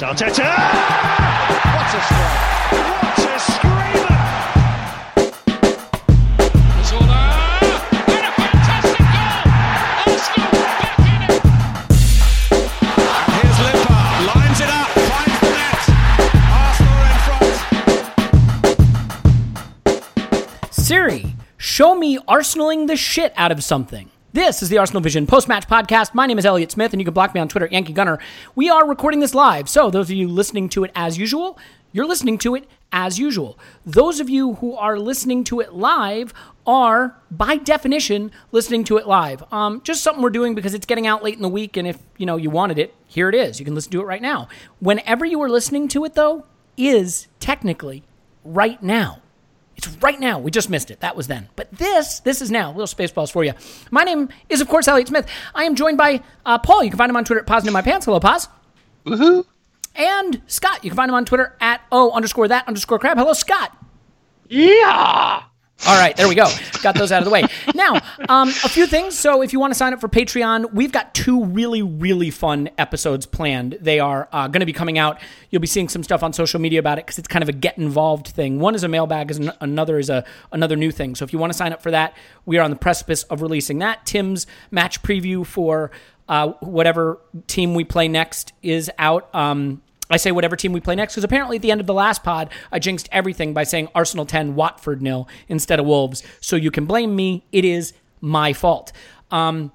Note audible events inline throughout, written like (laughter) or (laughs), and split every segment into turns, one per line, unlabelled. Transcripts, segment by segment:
Arteta! What a strike! What a screamer!
Zola! And a fantastic goal! Arsenal back in it!
Here's Limpar, lines it up, finds the net. Arsenal in front.
Siri, show me arsenaling the shit out of something. This is the Arsenal Vision post match podcast. My name is Elliot Smith, and you can block me on Twitter, Yankee Gunner. We are recording this live, so those of you listening to it as usual, you're listening to it as usual. Those of you who are listening to it live are, by definition, listening to it live. Um, just something we're doing because it's getting out late in the week, and if you know you wanted it, here it is. You can listen to it right now. Whenever you are listening to it, though, is technically right now. It's right now. We just missed it. That was then. But this, this is now. Little spaceballs for you. My name is, of course, Elliot Smith. I am joined by uh, Paul. You can find him on Twitter at Paz in my pants. Hello, Paz.
Woohoo!
And Scott. You can find him on Twitter at O underscore that underscore crab. Hello, Scott.
Yeah!
All right, there we go. Got those out of the way. Now, um, a few things. So, if you want to sign up for Patreon, we've got two really, really fun episodes planned. They are uh, going to be coming out. You'll be seeing some stuff on social media about it because it's kind of a get involved thing. One is a mailbag, is another is a another new thing. So, if you want to sign up for that, we are on the precipice of releasing that. Tim's match preview for uh, whatever team we play next is out. Um, I say whatever team we play next because apparently at the end of the last pod, I jinxed everything by saying Arsenal 10, Watford nil instead of Wolves. So you can blame me. It is my fault. Um,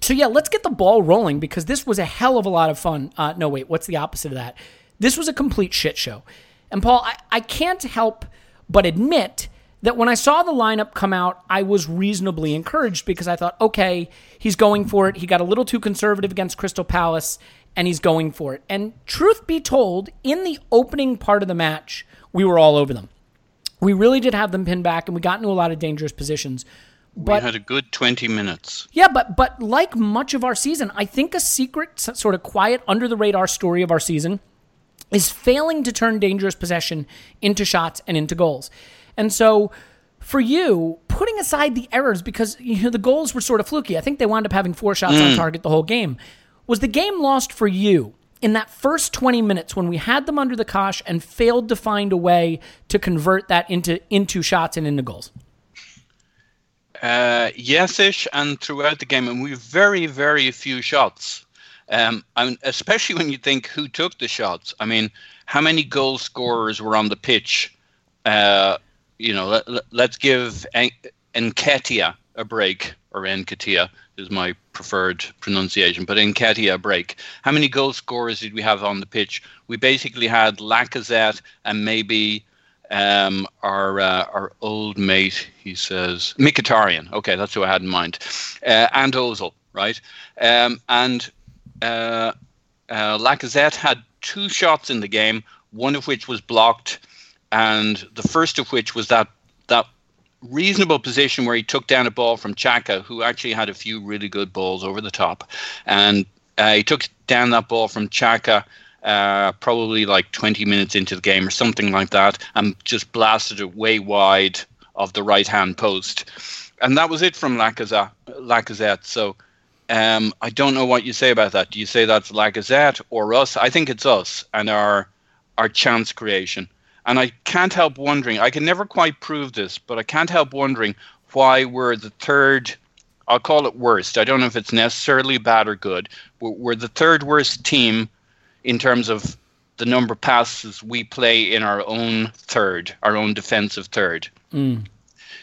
so yeah, let's get the ball rolling because this was a hell of a lot of fun. Uh, no, wait, what's the opposite of that? This was a complete shit show. And Paul, I, I can't help but admit that when I saw the lineup come out, I was reasonably encouraged because I thought, okay, he's going for it. He got a little too conservative against Crystal Palace and he's going for it. And truth be told, in the opening part of the match, we were all over them. We really did have them pinned back and we got into a lot of dangerous positions. But
we had a good 20 minutes.
yeah, but but like much of our season, I think a secret sort of quiet under the radar story of our season is failing to turn dangerous possession into shots and into goals. And so for you, putting aside the errors because you know the goals were sort of fluky. I think they wound up having four shots on mm. target the whole game. Was the game lost for you in that first 20 minutes when we had them under the cosh and failed to find a way to convert that into into shots and into goals?
Uh, yes-ish, and throughout the game, and we very, very few shots. Um, and especially when you think who took the shots. I mean, how many goal scorers were on the pitch? Uh, you know, let, let's give En- Enketia a break, or Enketia is my preferred pronunciation, but Enketia a break. How many goal scorers did we have on the pitch? We basically had Lacazette and maybe um, our uh, our old mate, he says Mkhitaryan. Okay, that's who I had in mind, uh, and Ozil, right? Um, and uh, uh, Lacazette had two shots in the game, one of which was blocked, and the first of which was that reasonable position where he took down a ball from Xhaka, who actually had a few really good balls over the top, and uh, he took down that ball from Xhaka uh, probably like 20 minutes into the game or something like that, and just blasted it way wide of the right hand post. And that was it from Lacazette. Lacazette. So um, I don't know what you say about that. Do you say that's Lacazette or us? I think it's us and our our chance creation. And I can't help wondering. I can never quite prove this, but I can't help wondering why we're the third. I'll call it worst. I don't know if it's necessarily bad or good. We're, we're the third worst team in terms of the number of passes we play in our own third, our own defensive third.
Mm.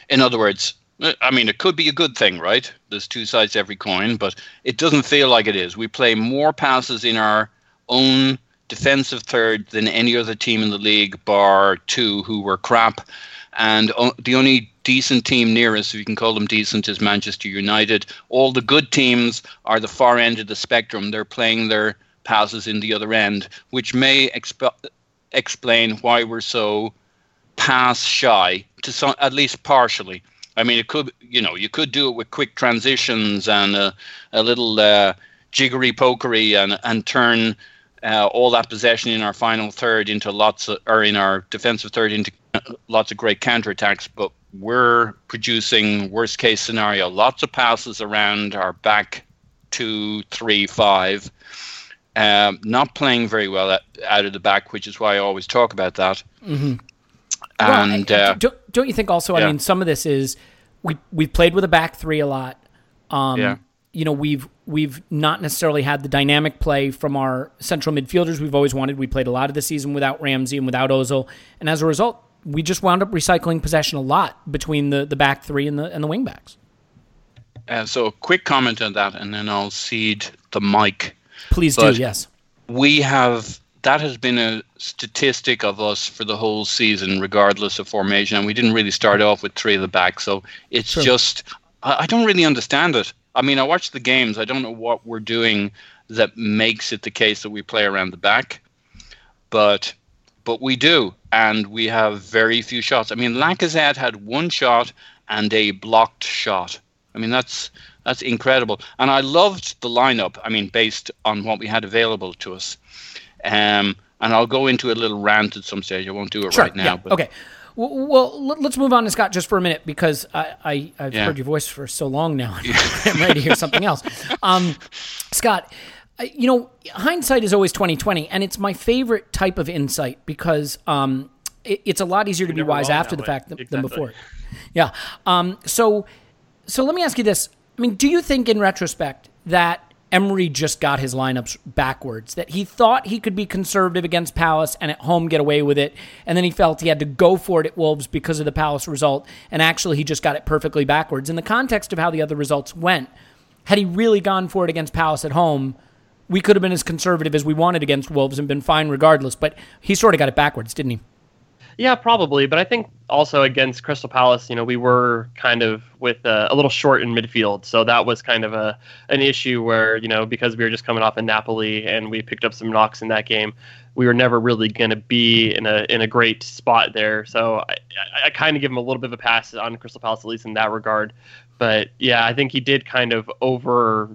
In other words, I mean, it could be a good thing, right? There's two sides to every coin, but it doesn't feel like it is. We play more passes in our own defensive third than any other team in the league, bar two who were crap. And o- the only decent team near us, if you can call them decent, is Manchester United. All the good teams are the far end of the spectrum. They're playing their passes in the other end, which may exp- explain why we're so pass shy to some, at least partially. I mean, it could, you know, you could do it with quick transitions and a, a little uh, jiggery pokery and and turn uh, all that possession in our final third into lots of, or in our defensive third into lots of great counterattacks. But we're producing worst case scenario, lots of passes around our back two, three, five. Um, not playing very well at, out of the back, which is why I always talk about that.
Mm-hmm.
And
well,
uh,
don't, don't you think also?
yeah.
I mean, some of this is we we've played with a back three a lot. Um,
Yeah.
You know, we've we've not necessarily had the dynamic play from our central midfielders we've always wanted. We played a lot of the season without Ramsey and without Ozil, and as a result, we just wound up recycling possession a lot between the, the back three and the and the wing backs.
uh, so, a quick comment on that, and then I'll cede the mic.
Please
But-
do, yes.
we have that has been a statistic of us for the whole season, regardless of formation. And we didn't really start off with three of the back, so it's
Sure.
just I, I don't really understand it. I mean, I watch the games. I don't know what we're doing that makes it the case that we play around the back, but but we do, and we have very few shots. I mean, Lacazette had one shot and a blocked shot. I mean, that's that's incredible. And I loved the lineup. I mean, based on what we had available to us. Um, and I'll go into a little rant at some stage. I won't do it
Sure.
right now.
yeah.
But
okay. Well, well, let- let's move on to Scott just for a minute because I, I I've
Yeah.
heard your voice for so long now. I'm ready to hear something else. Um, Scott, you know, hindsight is always 2020, and it's my favorite type of insight because um, it, it's a lot easier to be wise after the
way.
fact than, than before. Yeah. Um, so, so let me ask you this. I mean, do you think in retrospect that Emery just got his lineups backwards? That he thought he could be conservative against Palace and at home get away with it, and then he felt he had to go for it at Wolves because of the Palace result, and actually he just got it perfectly backwards. In the context of how the other results went, had he really gone for it against Palace at home, we could have been as conservative as we wanted against Wolves and been fine regardless. But he sort of got it backwards, didn't he?
Yeah, probably. But I think also against Crystal Palace, you know, we were kind of with uh, a little short in midfield, so that was kind of a an issue where you know because we were just coming off in Napoli and we picked up some knocks in that game, we were never really going to be in a in a great spot there. So I, I, I kind of give him a little bit of a pass on Crystal Palace at least in that regard. But yeah, I think he did kind of over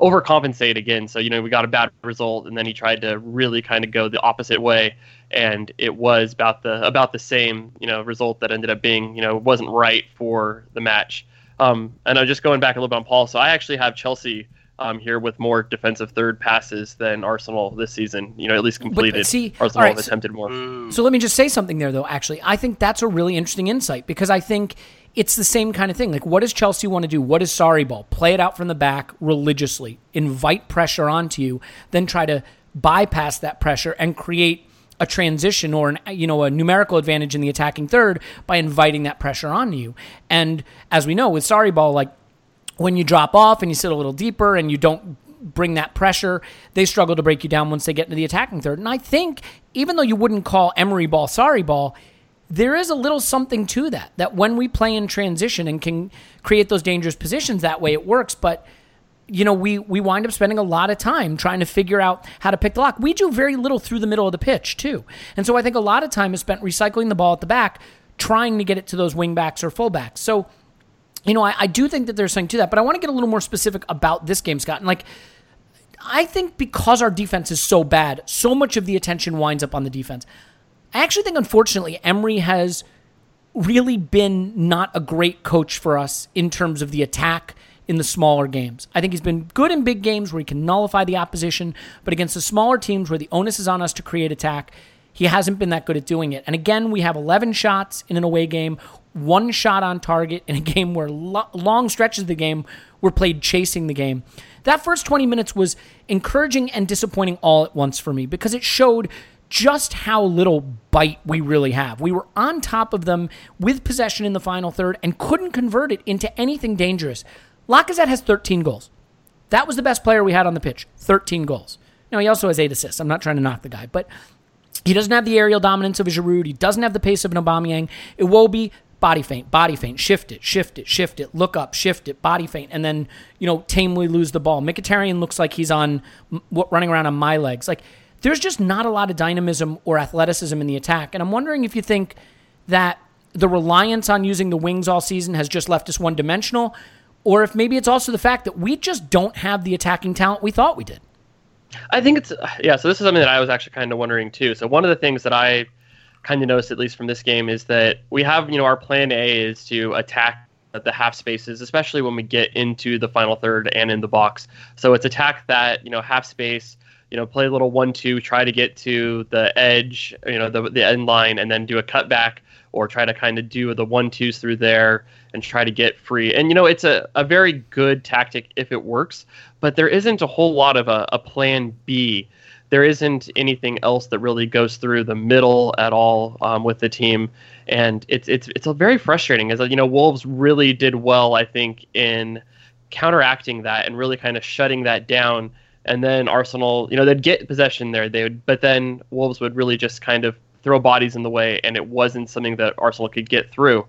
overcompensate again. So you know we got a bad result, and then he tried to really kind of go the opposite way, and it was about the about the same you know result that ended up being you know wasn't right for the match. Um, and I'm just going back a little bit on Paul. So I actually have Chelsea um, here with more defensive third passes than Arsenal this season. You know, at least completed.
But see,
Arsenal
all right,
have
so-
attempted more.
So let me just say something there, though. Actually, I think that's a really interesting insight because I think it's the same kind of thing. Like, what does Chelsea want to do? What is Sarri ball? Play it out from the back religiously, invite pressure onto you, then try to bypass that pressure and create a transition or an you know a numerical advantage in the attacking third by inviting that pressure on you. And as we know with Sarri ball, like when you drop off and you sit a little deeper and you don't bring that pressure, they struggle to break you down once they get into the attacking third. And I think even though you wouldn't call Emery ball Sarri ball, there is a little something to that. That when we play in transition and can create those dangerous positions that way, it works. But you know, we we wind up spending a lot of time trying to figure out how to pick the lock. We do very little through the middle of the pitch too, and so I think a lot of time is spent recycling the ball at the back, trying to get it to those wingbacks or fullbacks. So, you know, I, I do think that there's something to that, but I want to get a little more specific about this game, Scott. And like, I think because our defense is so bad, so much of the attention winds up on the defense. I actually think, unfortunately, Emery has really been not a great coach for us in terms of the attack in the smaller games. I think he's been good in big games where he can nullify the opposition, but against the smaller teams where the onus is on us to create attack, he hasn't been that good at doing it. And again, we have 11 shots in an away game, one shot on target in a (laughs) game where lo- long stretches of the game were played chasing the game. That first 20 minutes was encouraging and disappointing all at once for me because it showed just how little bite we really have. We were on top of them with possession in the final third and couldn't convert it into anything dangerous. Lacazette has 13 goals. That was the best player we had on the pitch. 13 goals. Now, he also has eight assists. I'm not trying to knock the guy, but he doesn't have the aerial dominance of a Giroud. He doesn't have the pace of an Aubameyang. Iwobi, body faint, body faint, shift it, shift it, shift it, look up, shift it, body faint, and then, you know, tamely lose the ball. Mkhitaryan looks like he's on, running around on my legs. Like, there's just not a lot of dynamism or athleticism in the attack. And I'm wondering if you think that the reliance on using the wings all season has just left us one dimensional, or if maybe it's also the fact that we just don't have the attacking talent we thought we did.
I think it's yeah. So this is something that I was actually kind of wondering too. So one of the things that I kind of noticed, at least from this game, is that we have you know our plan A is to attack the half spaces, especially when we get into the final third and in the box. So it's attack that you know half space. You know, play a little one-two, try to get to the edge, you know, the the end line, and then do a cutback or try to kind of do the one-twos through there and try to get free. And you know, it's a, a very good tactic if it works, but there isn't a whole lot of a, a plan B. There isn't anything else that really goes through the middle at all um, with the team, and it's it's it's a very frustrating. As you know, Wolves really did well, I think, in counteracting that and really kind of shutting that down. And then Arsenal, you know, they'd get possession there, they would, but then Wolves would really just kind of throw bodies in the way, and it wasn't something that Arsenal could get through.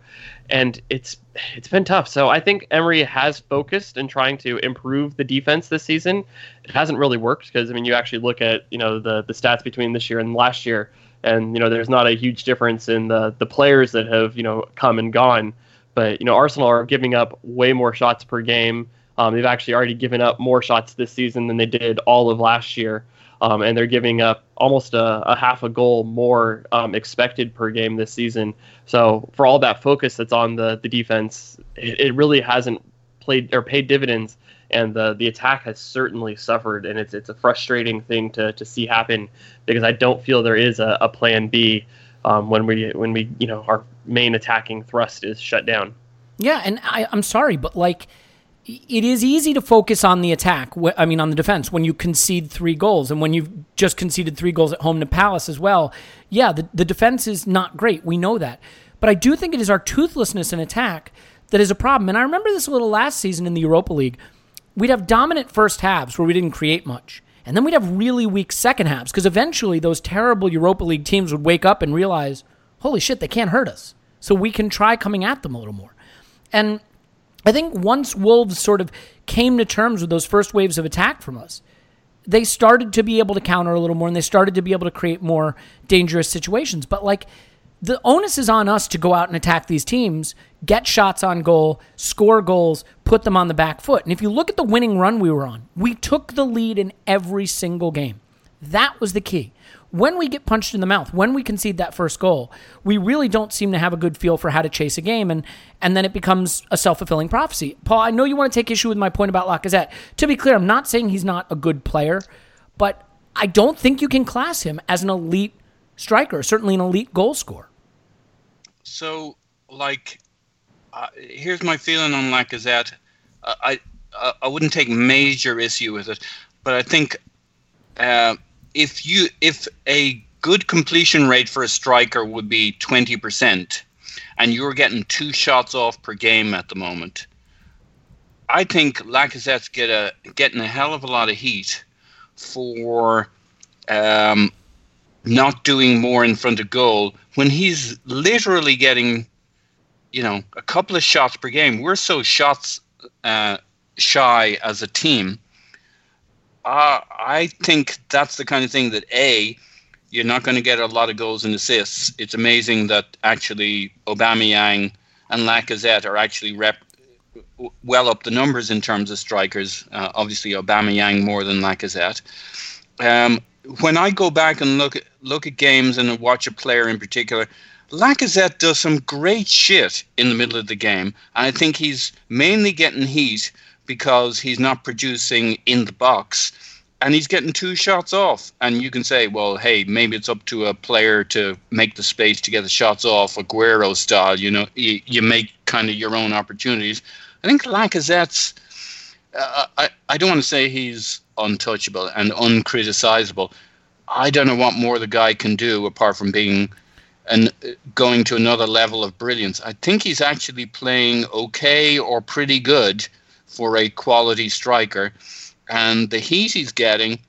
And it's it's been tough. So I think Emery has focused in trying to improve the defense this season. It hasn't really worked because I mean you actually look at you know the the stats between this year and last year, and you know there's not a huge difference in the the players that have you know come and gone. But you know Arsenal are giving up way more shots per game. Um, they've actually already given up more shots this season than they did all of last year um, and they're giving up almost a, a half a goal more um, expected per game this season. So for all that focus that's on the the defense, it, it really hasn't played or paid dividends, and the the attack has certainly suffered, and it's it's a frustrating thing to to see happen because I don't feel there is a, a plan B um, when we when we you know our main attacking thrust is shut down.
Yeah, and I, I'm sorry, but like it is easy to focus on the attack. I mean, on the defense when you concede three goals, and when you've just conceded three goals at home to Palace as well. Yeah, the, the defense is not great. We know that, but I do think it is our toothlessness in attack that is a problem. And I remember this a little last season in the Europa League. We'd have dominant first halves where we didn't create much, and then we'd have really weak second halves because eventually those terrible Europa League teams would wake up and realize, holy shit, they can't hurt us. So we can try coming at them a little more. And I think once Wolves sort of came to terms with those first waves of attack from us, they started to be able to counter a little more and they started to be able to create more dangerous situations. But like the onus is on us to go out and attack these teams, get shots on goal, score goals, put them on the back foot. And if you look at the winning run we were on, we took the lead in every single game. That was the key when we get punched in the mouth, when we concede that first goal, we really don't seem to have a good feel for how to chase a game, and and then it becomes a self fulfilling prophecy. Paul, I know you want to take issue with my point about Lacazette. To be clear, I'm not saying he's not a good player, but I don't think you can class him as an elite striker, certainly an elite goal scorer.
So, like, uh, here's my feeling on Lacazette. Uh, I uh, I wouldn't take major issue with it, but I think. If you if a good completion rate for a striker would be 20% and you're getting two shots off per game at the moment i think lacazette's get a, getting a hell of a lot of heat for um, not doing more in front of goal when he's literally getting, you know, a couple of shots per game. We're so shots uh, shy as a team. Uh, I think that's the kind of thing that a you're not going to get a lot of goals and assists. It's amazing that actually Aubameyang and Lacazette are actually rep well up the numbers in terms of strikers. Uh, obviously, Aubameyang more than Lacazette. Um, when I go back and look at, look at games and watch a player in particular, Lacazette does some great shit in the middle of the game, and I think he's mainly getting heat because he's not producing in the box and he's getting two shots off. And you can say, well, hey, maybe it's up to a player to make the space to get the shots off, Aguero style. You know, you, you make kind of your own opportunities. I think Lacazette's. Uh, I I don't want to say he's untouchable and uncriticizable. I don't know what more the guy can do apart from being and going to another level of brilliance. I think he's actually playing okay or pretty good for a quality striker and the heat he's getting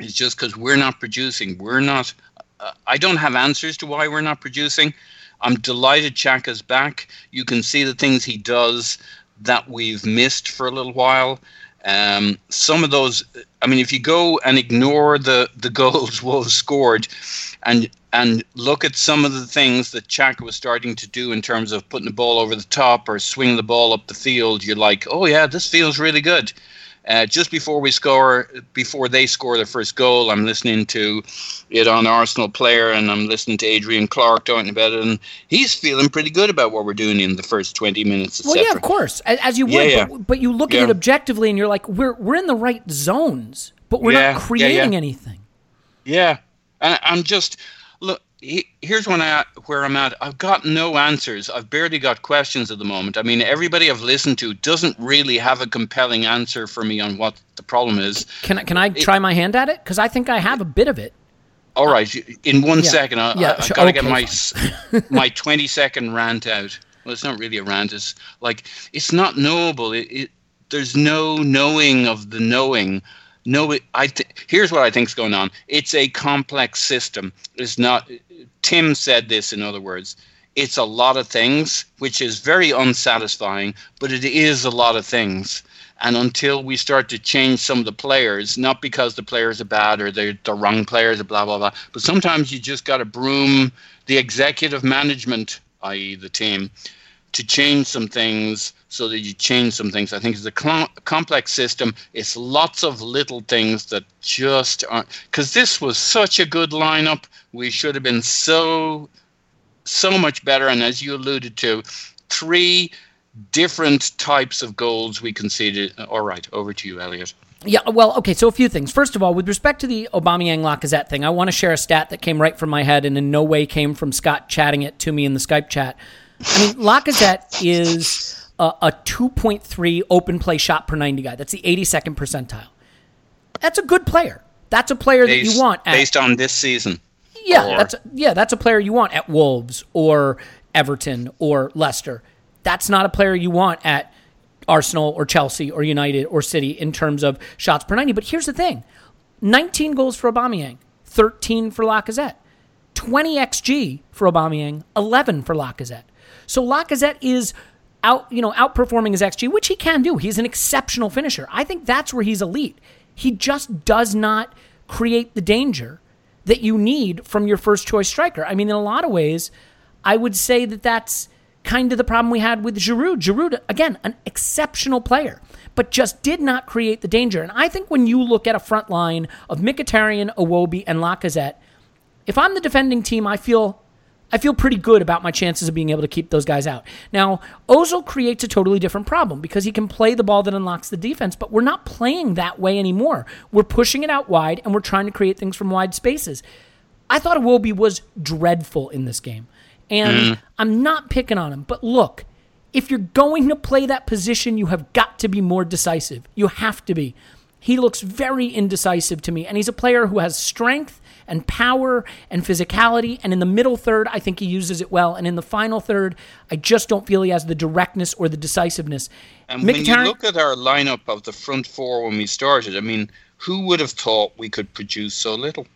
is just because we're not producing. We're not. Uh, I don't have answers to why we're not producing. I'm delighted Xhaka's back. You can see the things he does that we've missed for a little while. Um, some of those, I mean, if you go and ignore the the (laughs) goals Wolves scored, and and look at some of the things that Xhaka was starting to do in terms of putting the ball over the top or swinging the ball up the field, you're like, oh yeah, this feels really good. Uh, just before we score, before they score their first goal, I'm listening to it on Arsenal Player, and I'm listening to Adrian Clark talking about it, and he's feeling pretty good about what we're doing in the first 20 minutes.
Well, yeah, of course, as you would, yeah, yeah. But, but, you look at it objectively, and you're like, we're we're in the right zones, but we're not creating anything.
Yeah, and I'm just look here's when I, where I'm at. I've got no answers. I've barely got questions at the moment. I mean, everybody I've listened to doesn't really have a compelling answer for me on what the problem is.
Can I, can I it, try my hand at it? Because I think I have a bit of it.
All right, in one yeah. second, I, yeah, I, have got to get my my 20 second rant out. Well, it's not really a rant. It's like it's not knowable. It, it there's no knowing of the knowing no i th- here's what i think's going on it's a complex system it's not Tim said this, in other words. It's a lot of things, which is very unsatisfying, but it is a lot of things. And until we start to change some of the players, not because the players are bad or they're the wrong players or blah, blah, blah, but sometimes you just got to broom the executive management, i.e., the team, to change some things so that you change some things. I think it's a cl- complex system. It's lots of little things that just aren't. Because this was such a good lineup we should have been so so much better. And as you alluded to, three different types of goals we conceded. All right, over to you, Elliot.
Yeah, well, okay, so a few things. First of all, with respect to the Aubameyang Lacazette thing, I want to share a stat that came right from my head and in no way came from Scott chatting it to me in the Skype chat. I mean, Lacazette is a, a 2.3 open play shot per 90 guy. That's the 82nd percentile. That's a good player. That's a player based, that you want.
At, based on this season.
Yeah, or, that's yeah, that's a player you want at Wolves or Everton or Leicester. That's not a player you want at Arsenal or Chelsea or United or City in terms of shots per 90. But here's the thing. 19 goals for Aubameyang, 13 for Lacazette. 20 xG for Aubameyang, 11 for Lacazette. So Lacazette is out, you know, outperforming his xG, which he can do. He's an exceptional finisher. I think that's where he's elite. He just does not create the danger that you need from your first choice striker. I mean, in a lot of ways, I would say that that's kind of the problem we had with Giroud. Giroud, again, an exceptional player, but just did not create the danger. And I think when you look at a front line of Mkhitaryan, Iwobi, and Lacazette, if I'm the defending team, I feel I feel pretty good about my chances of being able to keep those guys out. Now, Ozil creates a totally different problem because he can play the ball that unlocks the defense, but we're not playing that way anymore. We're pushing it out wide and we're trying to create things from wide spaces. I thought Iwobi was dreadful in this game. And mm. I'm not picking on him, but look, if you're going to play that position, you have got to be more decisive. You have to be. He looks very indecisive to me, and he's a player who has strength and power and physicality. And in the middle third, I think he uses it well. And in the final third, I just don't feel he has the directness or the decisiveness.
And Mkhitaryan- when you look at our lineup of the front four when we started, I mean, who would have thought we could produce so little?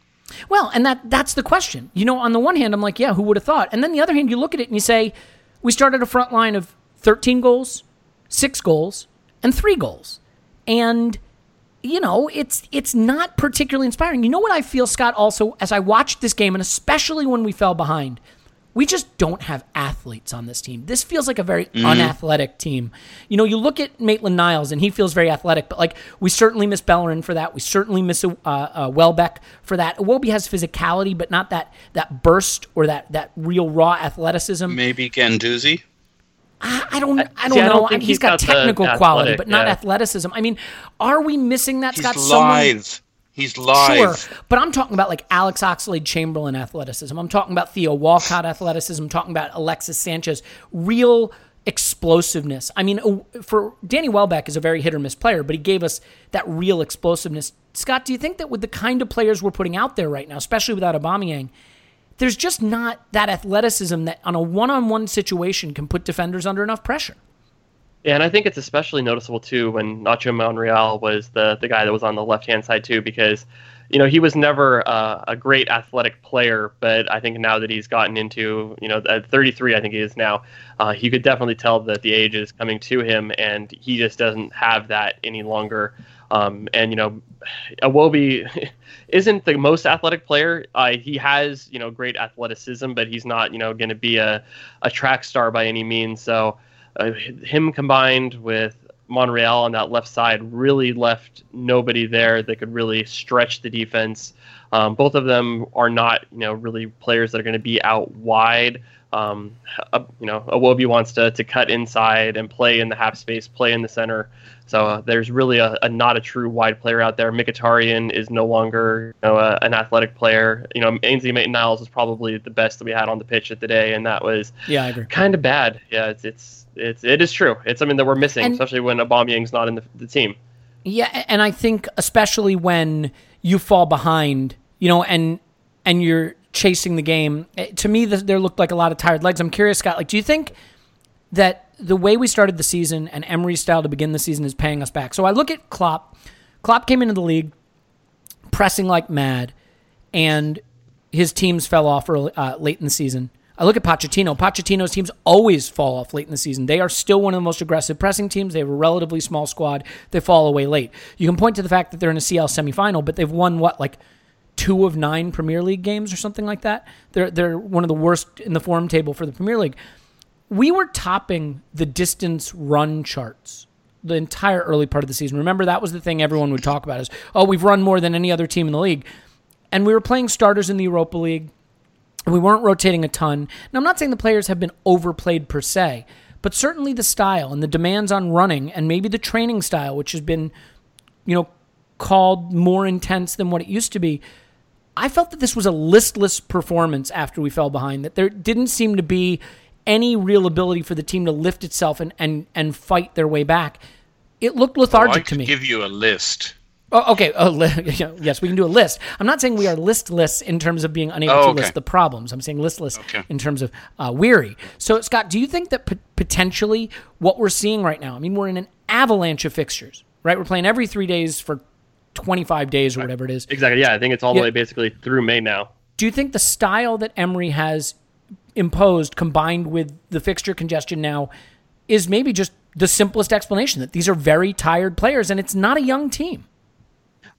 Well, and that that's the question. You know, on the one hand, I'm like, yeah, who would have thought? And then the other hand, you look at it and you say, we started a front line of 13 goals, six goals, and three goals, and you know, it's it's not particularly inspiring. You know what I feel, Scott? Also, as I watched this game, and especially when we fell behind, we just don't have athletes on this team. This feels like a very unathletic team. You know, you look at Maitland Niles, and he feels very athletic, but like we certainly miss Bellerin for that. We certainly miss uh, uh, Welbeck for that. Iwobi has physicality, but not that that burst or that that real raw athleticism.
Maybe Guendouzi.
I, I don't. I don't
see, I
know.
don't think
he's
he's
got
got the
technical quality, but not
yeah.
athleticism. I mean, are we missing that,
He's
Scott? Someone-
live. He's live.
Sure, but I'm talking about like Alex Oxlade Chamberlain athleticism. I'm talking about Theo Walcott athleticism. I'm talking about Alexis Sanchez, real explosiveness. I mean, uh, for Danny Welbeck is a very hit or miss player, but he gave us that real explosiveness. Scott, do you think that with the kind of players we're putting out there right now, especially without Aubameyang, there's just not that athleticism that on a one-on-one situation can put defenders under enough pressure?
Yeah, and I think it's especially noticeable too when Nacho Monreal was the the guy that was on the left hand side too, because you know he was never uh, a great athletic player, but I think now that he's gotten into you know at 33, I think he is now, uh, you could definitely tell that the age is coming to him, and he just doesn't have that any longer. Um, and you know, Awobi (laughs) isn't the most athletic player. Uh, he has you know great athleticism, but he's not you know going to be a a track star by any means. So uh, him combined with Monreal on that left side really left nobody there that could really stretch the defense. Um, both of them are not, you know, really players that are going to be out wide. Um, uh, you know, Awobi wants to, to cut inside and play in the half space, play in the center. So uh, there's really a, a not a true wide player out there. Mkhitaryan is no longer you know, a, an athletic player. You know, Ainsley Maitland-Niles is probably the best that we had on the pitch at the day, and that was
Yeah, I agree.
kind of bad. Yeah, it's it's it's it is true. It's something that we're missing,
And-
especially when Aubameyang's not in the, the team.
Yeah, and I think especially when you fall behind, you know, and and you're chasing the game. eh, To me, th- there looked like a lot of tired legs. I'm curious, Scott. Like, do you think that the way we started the season and Emery's style to begin the season is paying us back? So I look at Klopp. Klopp came into the league pressing like mad, and his teams fell off early, uh, late in the season. I look at Pochettino. Pochettino's teams always fall off late in the season. They are still one of the most aggressive pressing teams. They have a relatively small squad. They fall away late. You can point to the fact that they're in a CL semifinal, but they've won what like two of nine Premier League games or something like that. They're they're one of the worst in the form table for the Premier League. We were topping the distance run charts the entire early part of the season. Remember that was the thing everyone would talk about is oh we've run more than any other team in the league, and we were playing starters in the Europa League. We weren't rotating a ton. Now, I'm not saying the players have been overplayed per se, but certainly the style and the demands on running and maybe the training style, which has been, you know, called more intense than what it used to be. I felt that this was a listless performance after we fell behind, that there didn't seem to be any real ability for the team to lift itself and, and, and fight their way back. It looked
Oh,
lethargic to
could
me.
give you a list.
Oh, okay. Oh, li- (laughs) yes, we can do a list. I'm not saying we are listless in terms of being unable
Oh,
to list the problems. I'm saying listless
Okay.
in terms of uh, weary. So, Scott, do you think that p- potentially what we're seeing right now? I mean, we're in an avalanche of fixtures, right? We're playing every three days for 25 days or whatever it is.
Exactly. Yeah, I think it's all the way basically through May now.
Do you think the style that Emery has imposed, combined with the fixture congestion now, is maybe just the simplest explanation that these are very tired players and it's not a young team?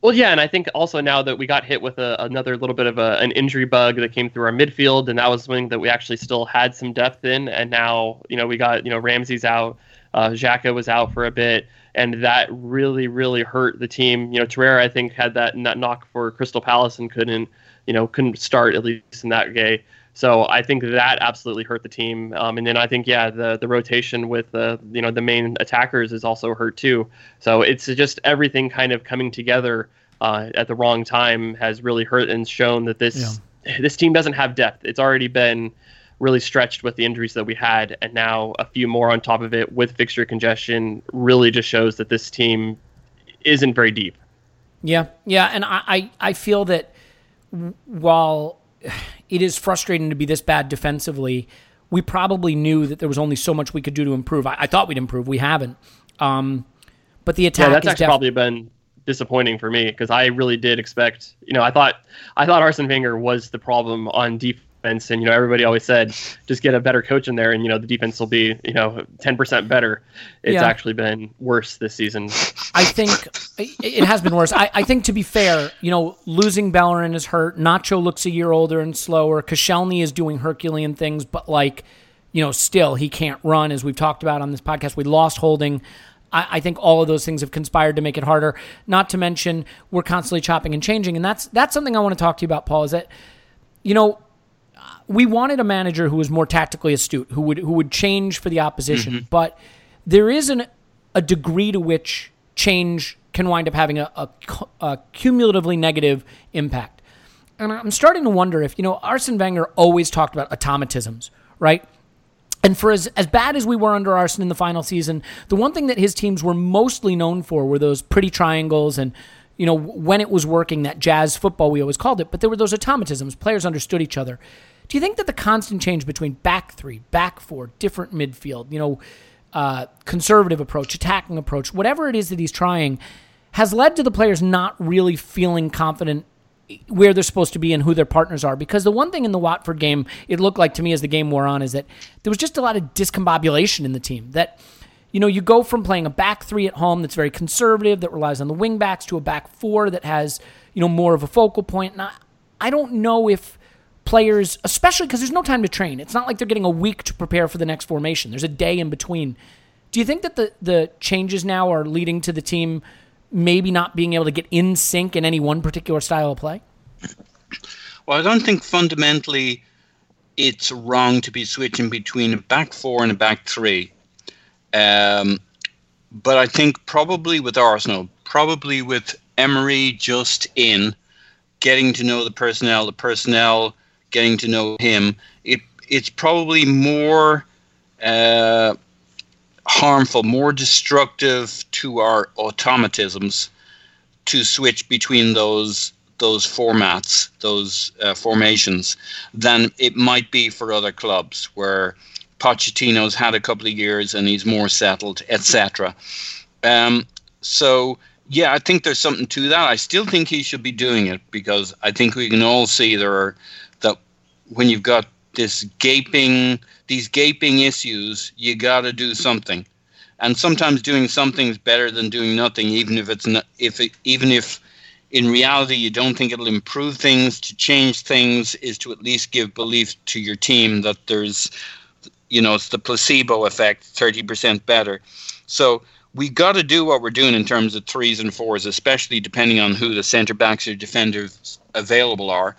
Well, yeah, and I think also now that we got hit with a, another little bit of a, an injury bug that came through our midfield, and that was something that we actually still had some depth in, and now you know we got you know Ramsey's out, uh, Xhaka was out for a bit, and that really really hurt the team. You know, Torreira I think had that nut knock for Crystal Palace and couldn't you know couldn't start at least in that game. So I think that absolutely hurt the team. Um, and then I think yeah, the the rotation with the you know the main attackers is also hurt too. So it's just everything kind of coming together uh, at the wrong time has really hurt and shown that this this team doesn't have depth. It's already been really stretched with the injuries that we had, and now a few more on top of it with fixture congestion really just shows that this team isn't very deep.
Yeah, yeah, and I, I, I feel that while it is frustrating to be this bad defensively, we probably knew that there was only so much we could do to improve. I, I thought we'd improve. We haven't. Um, but the attack
Yeah, that's actually
def-
probably been disappointing for me because I really did expect, you know, I thought I thought Arsene Wenger was the problem on defense, and you know, everybody always said just get a better coach in there, and you know, the defense will be, you know, ten percent better. It's
Yeah.
actually been worse this season.
I think it has been worse. I, I think to be fair, you know, losing Bellerin is hurt. Nacho looks a year older and slower. Koscielny is doing Herculean things, but like, you know, still he can't run, as we've talked about on this podcast. We lost Holding. I, I think all of those things have conspired to make it harder. Not to mention we're constantly chopping and changing, and that's that's something I want to talk to you about, Paul. Is that you know we wanted a manager who was more tactically astute, who would who would change for the opposition. Mm-hmm. But there is an, a degree to which change can wind up having a, a, a cumulatively negative impact. And I'm starting to wonder if you know Arsene Wenger always talked about automatisms, right? And for as, as bad as we were under Arsene in the final season, the one thing that his teams were mostly known for were those pretty triangles and, you know, when it was working, that jazz football we always called it. But there were those automatisms. Players understood each other. Do you think that the constant change between back three, back four, different midfield, you know, uh, conservative approach, attacking approach, whatever it is that he's trying, has led to the players not really feeling confident where they're supposed to be and who their partners are. Because the one thing in the Watford game, it looked like to me as the game wore on, is that there was just a lot of discombobulation in the team. That, you know, you go from playing a back three at home that's very conservative, that relies on the wing backs, to a back four that has, you know, more of a focal point. And I, I don't know if players, especially because there's no time to train, it's not like they're getting a week to prepare for the next formation. There's a day in between. Do you think that the, the changes now are leading to the team maybe not being able to get in sync in any one particular style of play?
Well, I don't think fundamentally it's wrong to be switching between a back four and a back three. Um, but I think probably with Arsenal, probably with Emery just in, getting to know the personnel, the personnel getting to know him, it it's probably more uh, harmful, more destructive to our automatisms to switch between those those formats, those uh, formations, than it might be for other clubs where Pochettino's had a couple of years and he's more settled, etc. Um, so yeah, I think there's something to that. I still think he should be doing it because I think we can all see there are when you've got this gaping these gaping issues, you got to do something. And sometimes doing something is better than doing nothing, even if it's not, if it, even if in reality you don't think it'll improve things. To change things is to at least give belief to your team that there's, you know, it's the placebo effect, thirty percent better. So we got to do what we're doing in terms of threes and fours, especially depending on who the centre backs or defenders available are.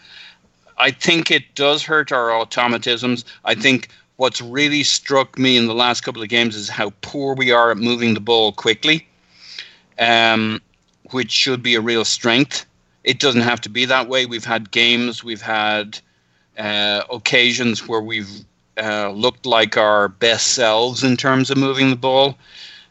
I think it does hurt our automatisms. I think what's really struck me in the last couple of games is how poor we are at moving the ball quickly, um, which should be a real strength. It doesn't have to be that way. We've had games, we've had uh, occasions where we've uh, looked like our best selves in terms of moving the ball.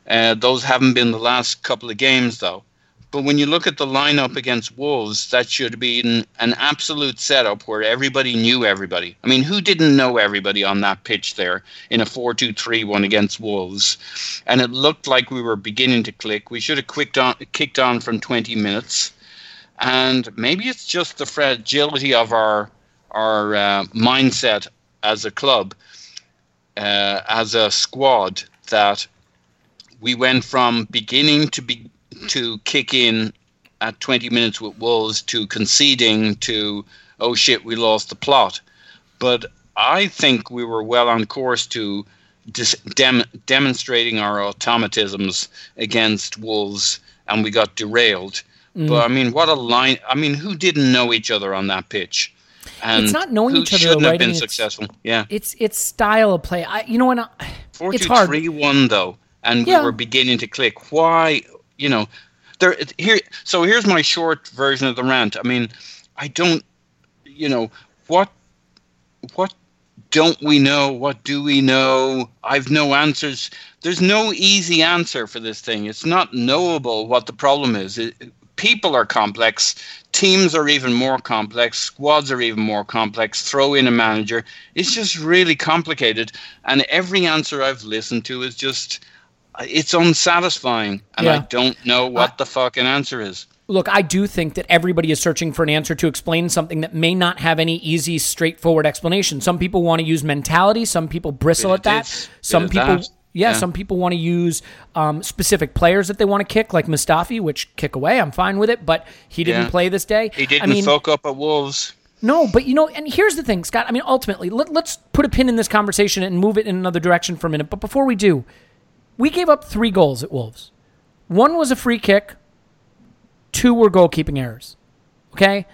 Uh, those haven't been the last couple of games, though. But when you look at the lineup against Wolves, that should have been an absolute setup where everybody knew everybody. I mean, who didn't know everybody on that pitch there in a 4 2 3 1 against Wolves? And it looked like we were beginning to click. We should have kicked on, kicked on from 20 minutes. And maybe it's just the fragility of our, our uh, mindset as a club, uh, as a squad, that we went from beginning to be to kick in at 20 minutes with Wolves to conceding to oh shit we lost the plot but I think we were well on course to dis- dem- demonstrating our automatisms against Wolves and we got derailed mm. but I mean what a line I mean who didn't know each other on that pitch and
It's not knowing each other,
shouldn't
though,
have been
it's-
successful yeah
It's it's style of play. I, you know what? I-
Four
It's
two
hard.
three one though, and
Yeah.
we were beginning to click. Why, you know, there here. So here's my short version of the rant. I mean, I don't, you know, what, what don't we know? What do we know? I've no answers. There's no easy answer for this thing. It's not knowable what the problem is. It, people are complex. Teams are even more complex. Squads are even more complex. Throw in a manager. It's just really complicated. And every answer I've listened to is just, it's unsatisfying, and I don't know what the fucking answer is.
Look, I do think that everybody is searching for an answer to explain something that may not have any easy, straightforward explanation. Some people want to use mentality. Some people bristle at that. some people,
that.
yeah,
Yeah.
some people want to use um, specific players that they want to kick, like Mustafi, which kick away. I'm fine with it, but he didn't
Yeah.
play this day.
He didn't
I mean,
fuck up at Wolves.
no, but you know, and here's the thing, Scott. I mean, ultimately, let, let's put a pin in this conversation and move it in another direction for a minute. But before we do, we gave up three goals at Wolves. One was a free kick. Two were goalkeeping errors. Okay,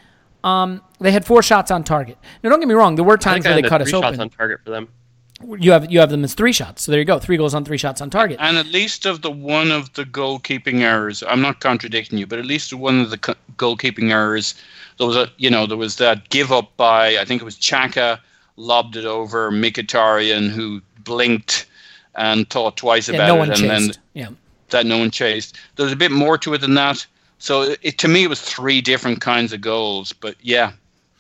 um, they had four shots on target. Now, don't get me wrong. There were
I
times
think I
where they cut
three
us
shots
open.
on target for them.
You have you have them as three shots. So there you go, three goals on three shots on target.
And at least of the one of the goalkeeping errors, I'm not contradicting you, but at least one of the co- goalkeeping errors, there was a, you know, there was that give up by, I think it was Xhaka, lobbed it over Mkhitaryan, who blinked and thought twice
Yeah,
about
no
it, and then
yeah.
that no one chased. There's a bit more to it than that. So it, to me, it was three different kinds of goals. But yeah,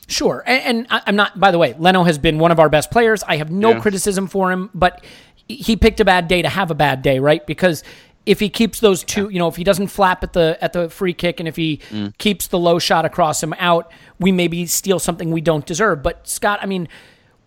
Sure, and, I'm not. By the way, Leno has been one of our best players. I have no
Yeah.
criticism for him, but he picked a bad day to have a bad day, right? Because if he keeps those two, you know, if he doesn't flap at the at the free kick, and if he mm. keeps the low shot across him out, we maybe steal something we don't deserve. But Scott, I mean,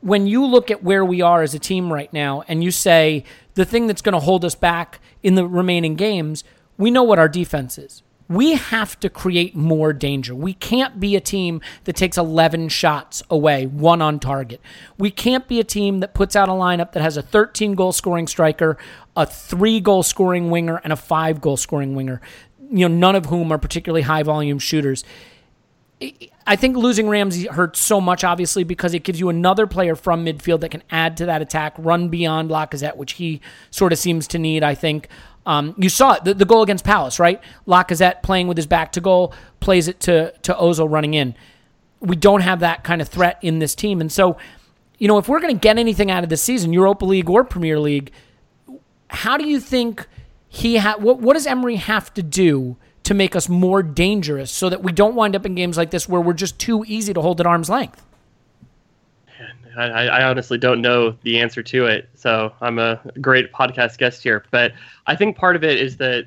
when you look at where we are as a team right now, and you say the thing that's going to hold us back in the remaining games, we know what our defense is. We have to create more danger. We can't be a team that takes 11 shots away, one on target. We can't be a team that puts out a lineup that has a 13 goal scoring striker, a three goal scoring winger, and a five goal scoring winger, you know, none of whom are particularly high volume shooters. I think losing Ramsey hurts so much, obviously, because it gives you another player from midfield that can add to that attack, run beyond Lacazette, which he sort of seems to need, I think. Um, you saw it, the, the goal against Palace, right? Lacazette playing with his back to goal, plays it to, to Ozil running in. We don't have that kind of threat in this team. And so, you know, if we're going to get anything out of this season, Europa League or Premier League, how do you think he ha- what, what does Emery have to do to make us more dangerous so that we don't wind up in games like this where we're just too easy to hold at arm's length?
I, I honestly don't know the answer to it, so I'm a great podcast guest here. But I think part of it is that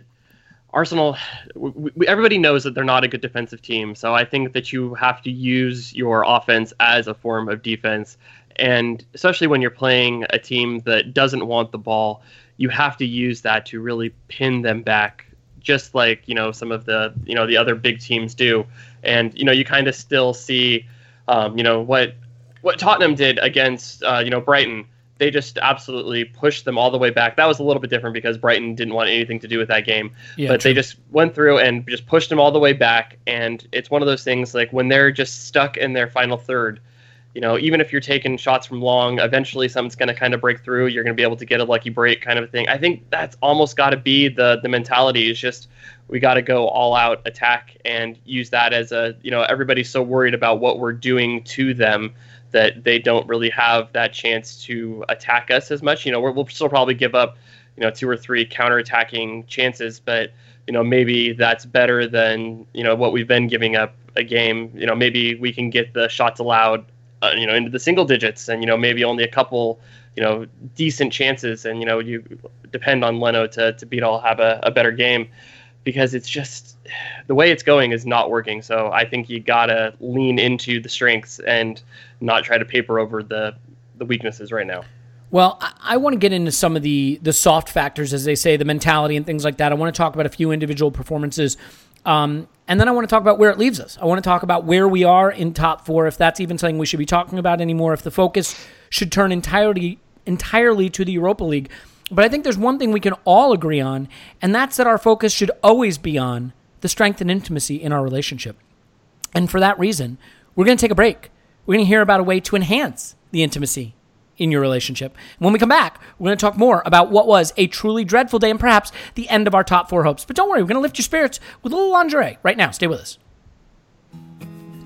Arsenal, we, we, everybody knows that they're not a good defensive team. So I think that you have to use your offense as a form of defense, and especially when you're playing a team that doesn't want the ball, you have to use that to really pin them back, just like you know some of the you know the other big teams do. And you know you kind of still see, um, you know what what Tottenham did against uh, you know Brighton, they just absolutely pushed them all the way back. That was a little bit different because Brighton didn't want anything to do with that game,
Yeah,
but they just went through and just pushed them all the way back. And it's one of those things like when they're just stuck in their final third. You know, even if you're taking shots from long, eventually something's going to kind of break through. You're going to be able to get a lucky break, kind of a thing. I think that's almost got to be the the mentality. Is just we got to go all out attack and use that as a you know everybody's so worried about what we're doing to them that they don't really have that chance to attack us as much. You know, we're, we'll still probably give up, you know, two or three counterattacking chances, but you know, maybe that's better than you know what we've been giving up a game. You know, maybe we can get the shots allowed, uh, you know, into the single digits, and you know, maybe only a couple, you know, decent chances, and you know, you depend on Leno to to beat all have a, a better game because it's just the way it's going is not working. So I think you gotta lean into the strengths and not try to paper over the the weaknesses right now.
Well, I, I want to get into some of the the soft factors, as they say, the mentality and things like that. I want to talk about a few individual performances, um, and then I want to talk about where it leaves us. I want to talk about where we are in top four, if that's even something we should be talking about anymore. If the focus should turn entirely entirely to the Europa League. But I think there's one thing we can all agree on, and that's that our focus should always be on the strength and intimacy in our relationship. And for that reason, we're going to take a break. We're going to hear about a way to enhance the intimacy in your relationship. When we come back, we're going to talk more about what was a truly dreadful day and perhaps the end of our top four hopes. But don't worry, we're going to lift your spirits with a little lingerie right now. Stay with us.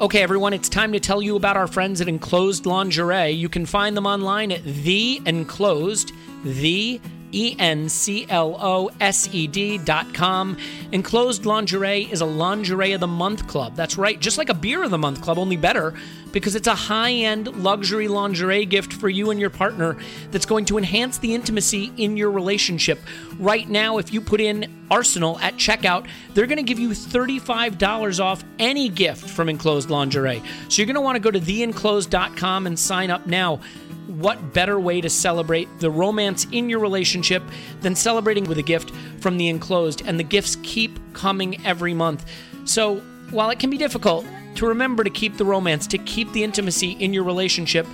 Okay, everyone, it's time to tell you about our friends at Enclosed Lingerie. You can find them online at The Enclosed, The E N C L O S E D dot com. Enclosed Lingerie is a Lingerie of the Month club. That's right, just like a Beer of the Month club, only better because it's a high end luxury lingerie gift for you and your partner that's going to enhance the intimacy in your relationship. Right now, if you put in Arsenal at checkout, they're going to give you $35 off any gift from Enclosed Lingerie. So you're going to want to go to theenclosed.com and sign up now. What better way to celebrate the romance in your relationship than celebrating with a gift from the enclosed? And the gifts keep coming every month. So while it can be difficult to remember to keep the romance, to keep the intimacy in your relationship,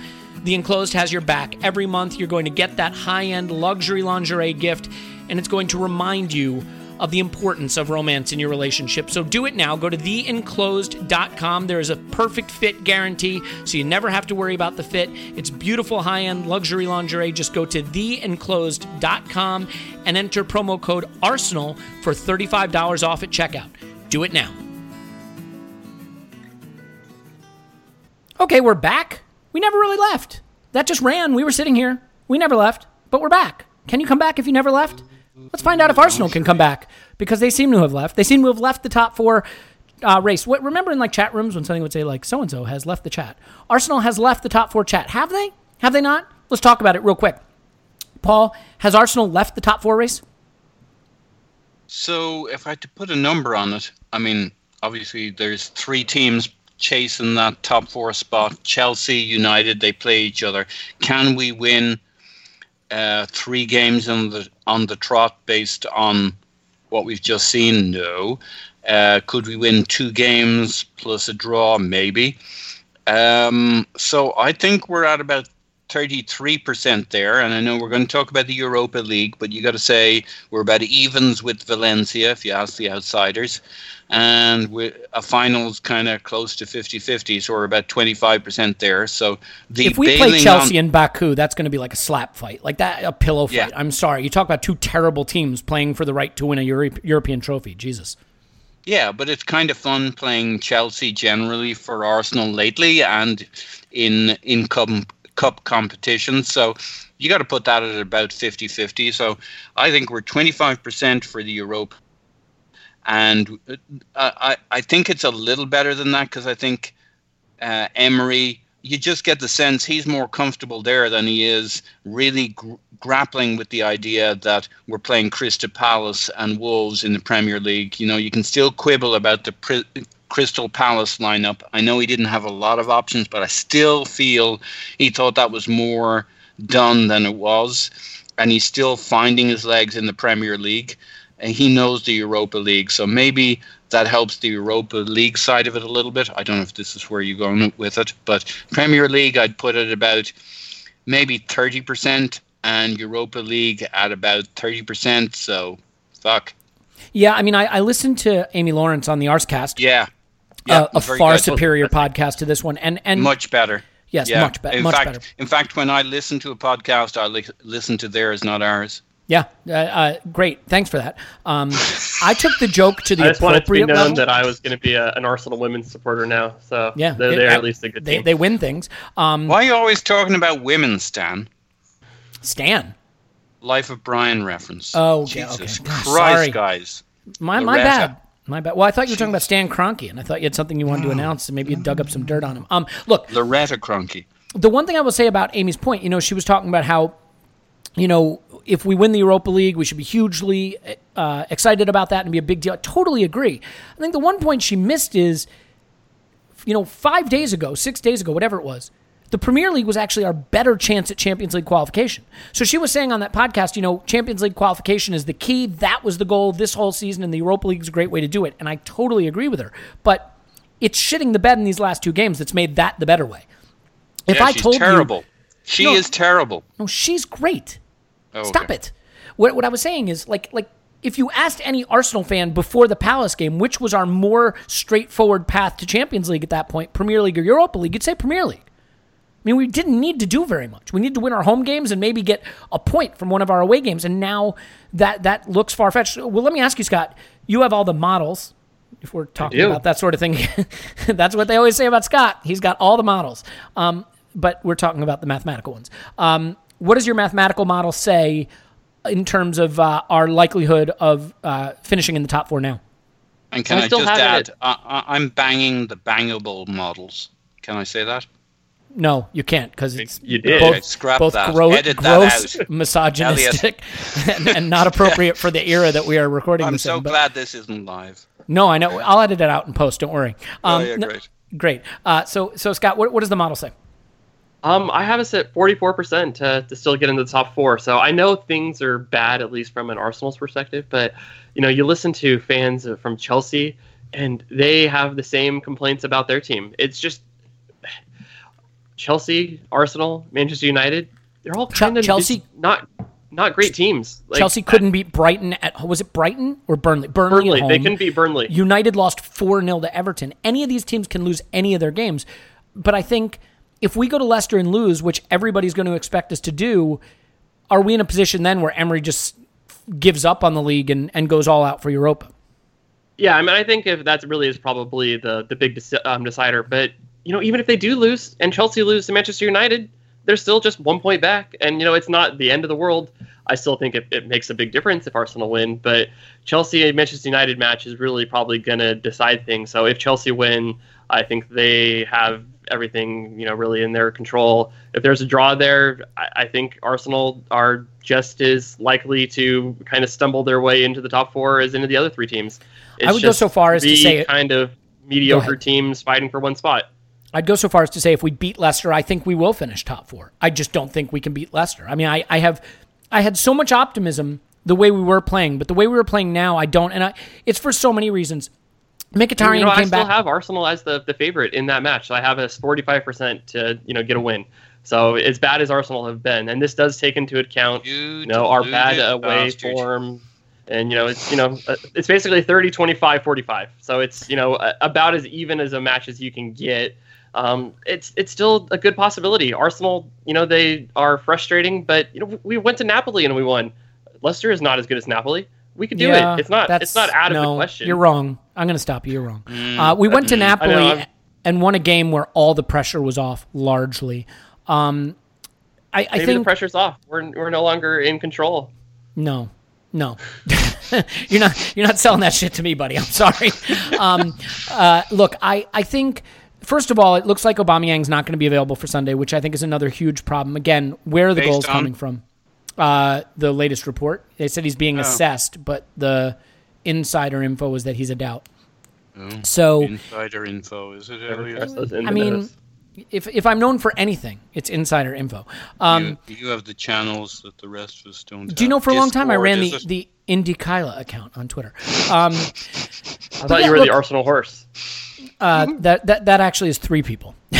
the enclosed has your back. Every month, you're going to get that high end luxury lingerie gift, and it's going to remind you of the importance of romance in your relationship. So do it now. Go to theenclosed.com. There is a perfect fit guarantee, so you never have to worry about the fit. It's beautiful high end luxury lingerie. Just go to theenclosed.com and enter promo code ARSENAL for $35 off at checkout. Do it now. Okay, we're back. We never really left. That just ran. We were sitting here. We never left, but we're back. Can you come back if you never left? Let's find out if Arsenal can come back because they seem to have left. They seem to have left the top four uh, race. What, remember in like chat rooms when something would say like so and so has left the chat. Arsenal has left the top four chat. Have they? Have they not? Let's talk about it real quick. Paul, has Arsenal left the top four race?
So if I had to put a number on it, I mean, obviously there's three teams chasing that top four spot. Chelsea, United, they play each other. Can we win uh, three games in the on the trot based on what we've just seen? No. Uh, could we win two games plus a draw? Maybe. Um, so I think we're at about 33% there. And I know we're going to talk about the Europa League, but you got to say we're about evens with Valencia, if you ask the outsiders. And we a finals kind of close to 50 50, so we're about 25% there. So the
if we play Chelsea on, in Baku, that's going to be like a slap fight, like that, a pillow fight.
Yeah.
I'm sorry. You talk about two terrible teams playing for the right to win a Euro- European trophy. Jesus.
Yeah, but it's kind of fun playing Chelsea generally for Arsenal lately and in in cup competitions. So you got to put that at about 50 50. So I think we're 25% for the Europa. And uh, I, I think it's a little better than that because I think uh, Emery, you just get the sense he's more comfortable there than he is really gr- grappling with the idea that we're playing Crystal Palace and Wolves in the Premier League. You know, you can still quibble about the pri- Crystal Palace lineup. I know he didn't have a lot of options, but I still feel he thought that was more done than it was. And he's still finding his legs in the Premier League. And he knows the Europa League. So maybe that helps the Europa League side of it a little bit. I don't know if this is where you're going with it, but Premier League, I'd put it about maybe 30%, and Europa League at about 30%. So, fuck.
Yeah, I mean, I, I listened to Amy Lawrence on the Arscast.
Yeah.
Yeah, a, a far
good.
superior podcast to this one, and and
much better.
Yes,
yeah.
much, be-
in
much
fact,
better.
In fact, when I listen to a podcast, I li- listen to theirs, not ours.
Yeah, uh, uh, great. Thanks for that. Um, I took the joke to (laughs) the
I just wanted to be known
level.
that I was going to be a, an Arsenal women's supporter now. So
yeah,
they're,
it-
they're at least a good
they,
team.
They win things. Um,
Why are you always talking about women, Stan?
Stan,
Life of Brian reference.
Oh,
Jesus
okay.
Christ,
sorry.
guys.
my my
Loretta.
bad. My bad. Well, I thought you were talking about Stan Kroenke, and I thought you had something you wanted to
Hmm.
announce, and maybe you dug up some dirt on him. Um, look,
Loretta Kroenke.
the one thing I will say about Amy's point, you know, she was talking about how, you know, if we win the Europa League, we should be hugely uh, excited about that and be a big deal. I totally agree. I think the one point she missed is, you know, five days ago, six days ago, whatever it was, the Premier League was actually our better chance at Champions League qualification. So she was saying on that podcast, you know, Champions League qualification is the key. That was the goal this whole season, and the Europa League is a great way to do it. And I totally agree with her. But it's shitting the bed in these last two games that's made that the better way. If
yeah,
I told you
she
No.
is terrible.
no, she's great.
Oh,
Stop
okay.
it. What, what I was saying is like like if you asked any Arsenal fan before the Palace game, which was our more straightforward path to Champions League at that point, Premier League or Europa League, you'd say Premier League. I mean, we didn't need to do very much. We need to win our home games and maybe get a point from one of our away games. And now that that looks far fetched. Well, let me ask you, Scott. You have all the models. If we're talking about that sort of thing, (laughs) that's what they always say about Scott. He's got all the models. Um, but we're talking about the mathematical ones. Um, what does your mathematical model say in terms of uh, our likelihood of uh, finishing in the top four now.
And can
I
I, just add,
it.
I, I, I'm banging the bangable models. Can I say that?
No, you can't because it's
You did.
both,
Scrap
both
that.
gro-
Edit that
gross,
out. (laughs)
misogynistic, and, (laughs) and not appropriate for the era that we are recording
I'm
this
so
in. But-
glad this isn't live.
No, I know. I'll edit it out in post. Don't worry.
Oh,
Um,
yeah,
no-
great.
great. Uh, so, so Scott, what, what does the model say?
Um, I have us at 44% to, to still get into the top four. So I know things are bad, at least from an Arsenal's perspective. But you know, you listen to fans from Chelsea, and they have the same complaints about their team. It's just Chelsea, Arsenal, Manchester United. They're all kind of
Chelsea-
not not great teams. Like,
Chelsea couldn't beat Brighton at was it Brighton or Burnley? Burnley.
Burnley. They couldn't beat Burnley.
United lost 4 0 to Everton. Any of these teams can lose any of their games. But I think if we go to Leicester and lose, which everybody's going to expect us to do, are we in a position then where Emery just gives up on the league and, and goes all out for Europa?
Yeah, I mean, I think if that really is probably the the big um, decider. But you know, even if they do lose and Chelsea lose to Manchester United, they're still just one point back, and you know, it's not the end of the world. I still think it, it makes a big difference if Arsenal win, but Chelsea and Manchester United match is really probably going to decide things. So if Chelsea win, I think they have everything you know really in their control. If there's a draw there, I, I think Arsenal are just as likely to kind of stumble their way into the top four as into the other three teams. It's
would go so far as to say-
kind of mediocre teams fighting for one spot.
I'd go so far as to say if we beat Leicester, I think we will finish top four. I just don't think we can beat Leicester. I mean, I, I have, I had so much optimism the way we were playing, but the way we were playing now, I don't. And I, it's for so many reasons. Mkhitaryan
you know, I still
back.
have Arsenal as the, the favorite in that match. So I have us 45% to you know get a win. So as bad as Arsenal have been, and this does take into account
You
you know our bad away
bastard.
form, and you know it's you know uh, it's basically 30, 25, 45. So it's you know about as even as a match as you can get. Um, it's it's still a good possibility. Arsenal, you know, they are frustrating, but you know we went to Napoli and we won. Leicester is not as good as Napoli. We could do
Yeah,
it. It's not.
that's-
It's not out of
no,
the question.
You're wrong. I'm going to stop you. You're wrong. Uh, we went to Napoli
I'm-
and won a game where all the pressure was off largely. Um, I, I think
the pressure's off. We're we're no longer in control.
No, no, (laughs) you're not. You're not selling that shit to me, buddy. I'm sorry. (laughs) Um, uh, look, I, I think first of all, it looks like Aubameyang's not going to be available for Sunday, which I think is another huge problem. Again, where are the
Based
goals
on?
coming from? Uh, the latest report they said he's being assessed, but the insider info was that he's a doubt. So
Insider info, is it, Elliot?
I mean, if if I'm known for anything, it's insider info. Um,
you, you have the channels that the rest of us don't.
do you know for a long time I ran the
is it?
the Indykaila account on Twitter. Um,
I thought
yeah,
you were
look-
the Arsenal horse.
Uh, that that that actually is three people. (laughs)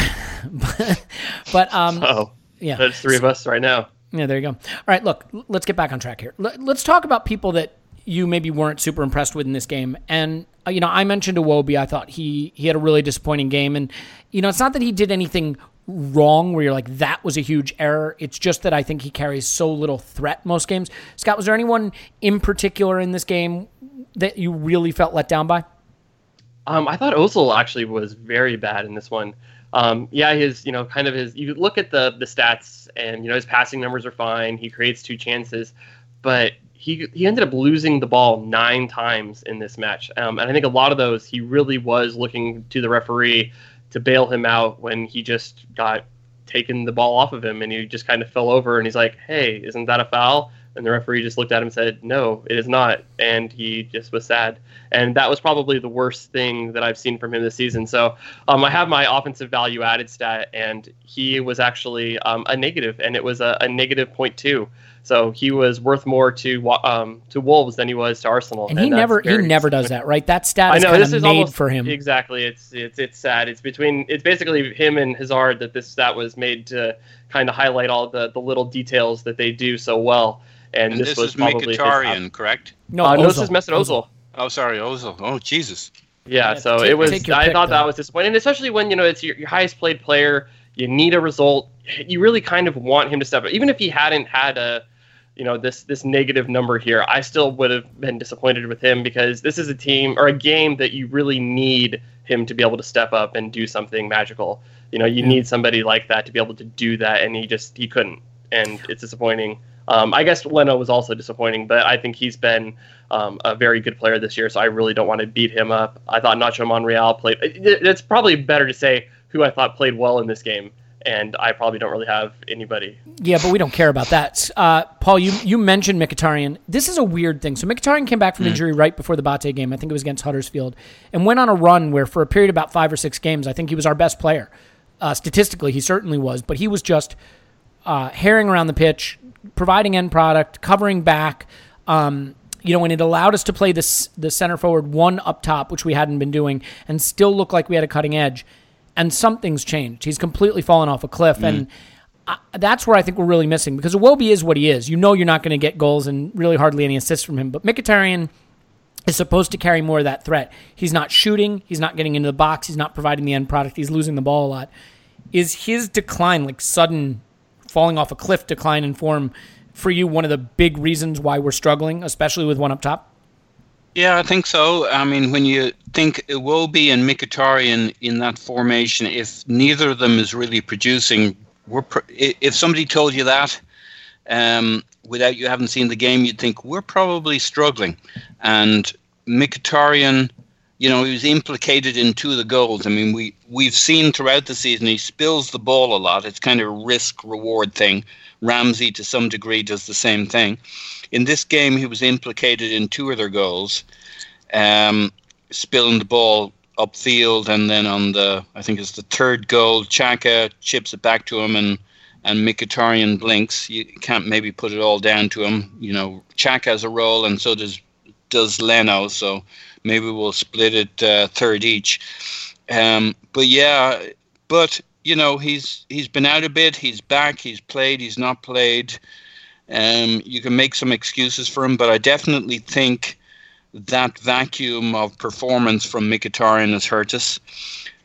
but, but um,
Oh,
yeah,
that's three of us right now.
yeah. There you go. All right, look, let's get back on track here. Let, let's talk about people that you maybe weren't super impressed with in this game. And uh, you know, I mentioned Iwobi. I thought he he had a really disappointing game, and you know, it's not that he did anything wrong where you're like that was a huge error. It's just that I think he carries so little threat most games. Scott, was there anyone in particular in this game that you really felt let down by?
Um, I thought Ozil actually was very bad in this one. Um, yeah, his you know kind of his. You look at the the stats, and you know his passing numbers are fine. He creates two chances, but he he ended up losing the ball nine times in this match. Um, and I think a lot of those he really was looking to the referee to bail him out when he just got taken the ball off of him and he just kind of fell over and he's like, "Hey, isn't that a foul?" And the referee just looked at him and said, "No, it is not." And he just was sad. And that was probably the worst thing that I've seen from him this season. So um, I have my offensive value added stat, and he was actually um, a negative, and it was a, a negative point two. So he was worth more to um, to Wolves than he was to Arsenal.
And he
that's
never he never does that, right? That stat
I
is
know
kind
this
of
is
made
almost
for him.
Exactly, it's it's it's sad. It's between it's basically him and Hazard that this stat was made to kind of highlight all the the little details that they do so well. And,
And
this,
this,
was
is
probably his
Mkhitaryan, correct?
No,
Uh, no, this is Mesut Ozil.
Oh, sorry, Ozil. Oh, Jesus.
Yeah,
Yeah,
so
take-
it was. I
pick,
thought
though.
that was disappointing, especially when you know it's your, your highest played player. You need a result. You really kind of want him to step up, even if he hadn't had a, you know, this this negative number here. I still would have been disappointed with him because this is a team or a game that you really need him to be able to step up and do something magical. You know, you need somebody like that to be able to do that, and he just he couldn't, and it's disappointing. Um, I guess Leno was also disappointing, but I think he's been um, a very good player this year, so I really don't want to beat him up. I thought Nacho Monreal played. It's probably better to say who I thought played well in this game, and I probably don't really have anybody.
Yeah, but we don't care about that. Uh, Paul, you you mentioned Mkhitaryan. This is a weird thing. So Mkhitaryan came back from injury right before the Bate game. I think it was against Huddersfield, and went on a run where for a period of about five or six games, I think he was our best player. Uh, statistically, he certainly was, but he was just uh, herring around the pitch, providing end product, covering back. Um, you know, and it allowed us to play this the center forward one up top, which we hadn't been doing, and still look like we had a cutting edge. And something's changed. He's completely fallen off a cliff, and I, that's where I think we're really missing because Iwobi is what he is. You know, you're not going to get goals and really hardly any assists from him, but Mkhitaryan is supposed to carry more of that threat. He's not shooting. He's not getting into the box. He's not providing the end product. He's losing the ball a lot. Is his decline like sudden falling off a cliff decline in form for you one of the big reasons why we're struggling, especially with one up top?
Yeah, I think so. I mean, when you think Iwobi and Mkhitaryan in that formation, if neither of them is really producing, we're if somebody told you that um, without you having seen the game, you'd think we're probably struggling. And Mkhitaryan, you know, he was implicated in two of the goals. I mean, we we've seen throughout the season he spills the ball a lot. It's kind of a risk reward thing. Ramsey, to some degree, does the same thing. In this game, he was implicated in two of their goals, um, spilling the ball upfield, and then on the I think it's the third goal, Xhaka chips it back to him, and and Mkhitaryan blinks. You can't maybe put it all down to him. You know, Xhaka has a role, and so does does Leno. So maybe we'll split it uh, third each. Um, but yeah, but you know he's he's been out a bit. He's back. He's played. He's not played. Um, you can make some excuses for him, but I definitely think that vacuum of performance from Mkhitaryan has hurt us.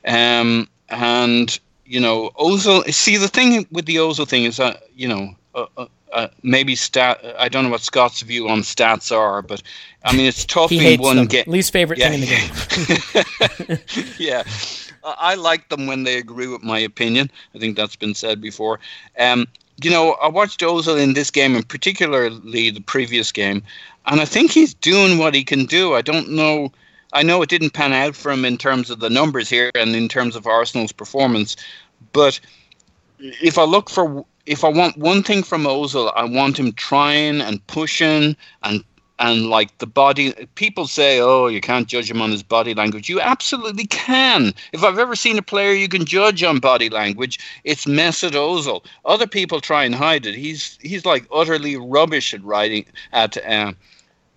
Um, and you know, Ozil. See, the thing with the Ozil thing is that you know. Uh, uh, uh, maybe stat. I don't know what Scott's view on stats are, but I mean it's tough in one
them.
game.
Least favorite
Yeah.
thing in the game. (laughs)
yeah, I I like them when they agree with my opinion. I think that's been said before. Um, you know, I watched Ozil in this game, and particularly the previous game, and I think he's doing what he can do. I don't know. I know it didn't pan out for him in terms of the numbers here and in terms of Arsenal's performance, but if I look for if I want one thing from Ozil, I want him trying and pushing and and like the body people say oh you can't judge him on his body language. You absolutely can. If i've ever seen a player you can judge on body language. It's Mesut Ozil other people try and hide it. He's he's like utterly rubbish at writing at uh,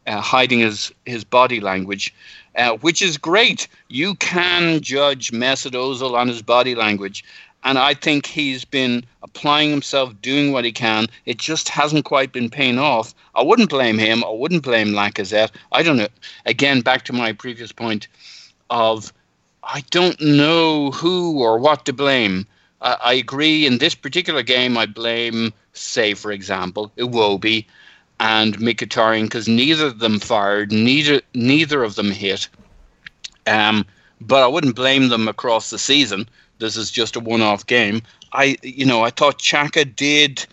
uh, hiding his his body language uh, which is great. You can judge Mesut Ozil on his body language and I think he's been applying himself, doing what he can. It just hasn't quite been paying off. I wouldn't blame him. I wouldn't blame Lacazette. I don't know. Again, back to my previous point of I don't know who or what to blame. I, agree. In this particular game, I blame, say, for example, Iwobi and Mkhitaryan because neither of them fired, neither neither of them hit. Um, but I wouldn't blame them across the season. This is just a one-off game. I, you know, I thought Xhaka did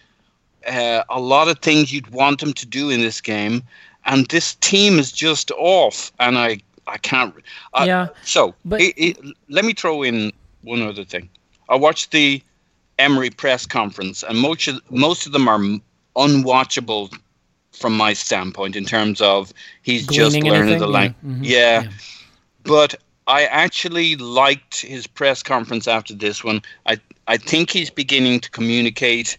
uh, a lot of things you'd want him to do in this game, and this team is just off. And I, I can't. I,
Yeah,
So
but-
it, it, let me throw in one other thing. I watched the Emery press conference, and most of, most of them are unwatchable from my standpoint in terms of he's just learning
anything?
the
Yeah.
language.
Mhm.
Yeah.
Yeah.
But I actually liked his press conference after this one. I I think he's beginning to communicate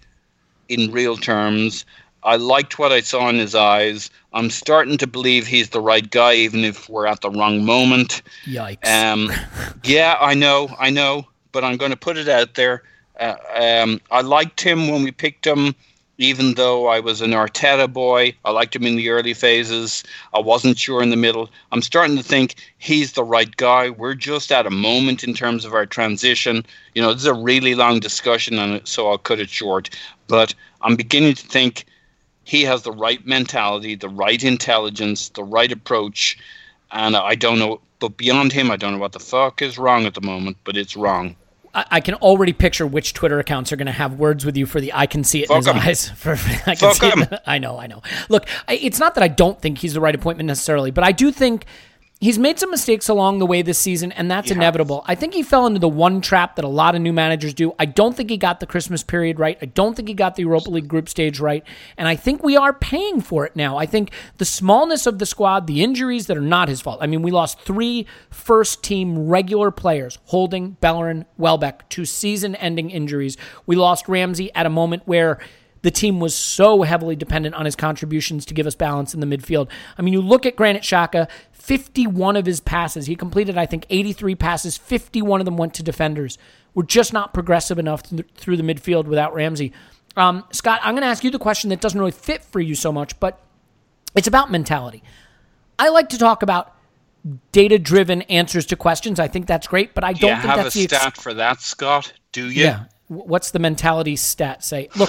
in real terms. I liked what I saw in his eyes. I'm starting to believe he's the right guy, even if we're at the wrong moment.
Yikes.
Um, (laughs) yeah, I know, I know, but I'm going to put it out there. Uh, um, I liked him when we picked him, even though I was an Arteta boy. I liked him in the early phases. I wasn't sure in the middle. I'm starting to think he's the right guy. We're just at a moment in terms of our transition. You know, this is a really long discussion, and so I'll cut it short. But I'm beginning to think he has the right mentality, the right intelligence, the right approach, and I don't know. But beyond him, I don't know what the fuck is wrong at the moment. But it's wrong.
I, I can already picture which Twitter accounts are going to have words with you for the I can see it in his
Fuck 'em.
eyes. (laughs) For, I can
Fuck
see it.
'em.
I know, I know. Look, it's not that I don't think he's the right appointment necessarily, but I do think he's made some mistakes along the way this season, and that's inevitable. I think he fell into the one trap that a lot of new managers do. I don't think he got the Christmas period right. I don't think he got the Europa League group stage right, and I think we are paying for it now. I think the smallness of the squad, the injuries that are not his fault. I mean, we lost three first team regular players, Holding, Bellerin, Welbeck, to season ending injuries. We lost Ramsey at a moment where the team was so heavily dependent on his contributions to give us balance in the midfield. I mean, you look at Granit Xhaka, 51 of his passes, he completed, I think, 83 passes, 51 of them went to defenders. We're just not progressive enough through the midfield without Ramsey. Um, Scott, I'm going to ask you the question that doesn't really fit for you so much, but it's about mentality. I like to talk about data driven answers to questions. I think that's great, but I
Do
don't
you
think
have
that's
a
the ex-
stat for that, Scott? Do you?
yeah. What's the mentality stat say? Look,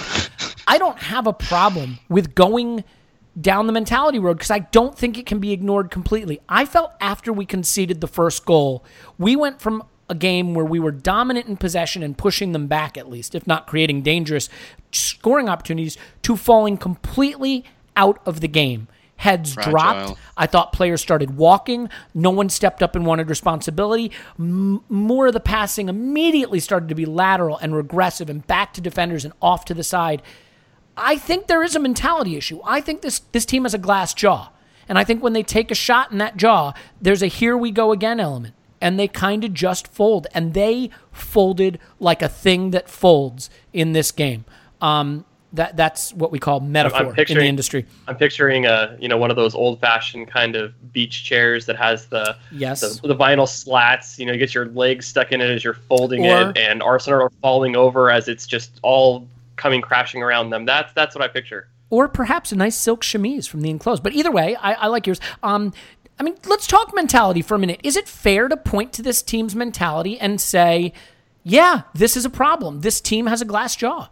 I don't have a problem with going down the mentality road because I don't think it can be ignored completely. I felt after we conceded the first goal, we went from a game where we were dominant in possession and pushing them back at least, if not creating dangerous scoring opportunities, to falling completely out of the game. Heads
Fragile.
dropped. I thought players started walking. No one stepped up and wanted responsibility. M- more of the passing immediately started to be lateral and regressive and back to defenders and off to the side. I think there is a mentality issue. I think this this team has a glass jaw. And I think when they take a shot in that jaw, there's a here we go again element. And they kind of just fold. And they folded like a thing that folds in this game. Um, that that's what we call metaphor in the industry.
I'm picturing a you know one of those old fashioned kind of beach chairs that has the
Yes.
the, the vinyl slats. You know, you get your legs stuck in it as you're folding
Or-
it, and Arsenal are falling over as it's just all coming crashing around them. That's that's what I picture.
or perhaps a nice silk chemise from the enclosed. But either way, I, I like yours. Um, I mean, let's talk mentality for a minute. Is it fair to point to this team's mentality and say, yeah, this is a problem. This team has a glass jaw.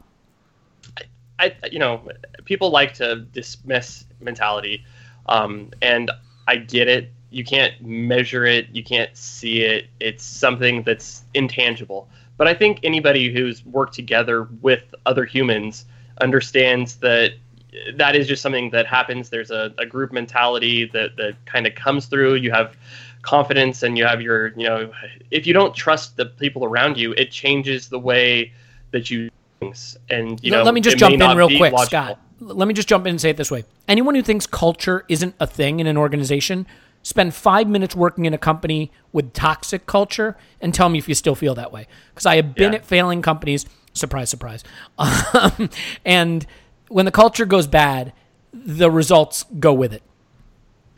I you know people like to dismiss mentality, um, and I get it. You can't measure it. You can't see it. It's something that's intangible. But I think anybody who's worked together with other humans understands that that is just something that happens. There's a, a group mentality that that kind of comes through. You have confidence and you have your you know if you don't trust the people around you, it changes the way that you things. And you
Let-
know,
let me just jump in real quick,
logical.
Scott. Let me just jump in and say it this way. Anyone who thinks culture isn't a thing in an organization, spend five minutes working in a company with toxic culture and tell me if you still feel that way. Because I have been
Yeah.
at failing companies. Surprise, surprise. (laughs) Um, and when the culture goes bad, the results go with it.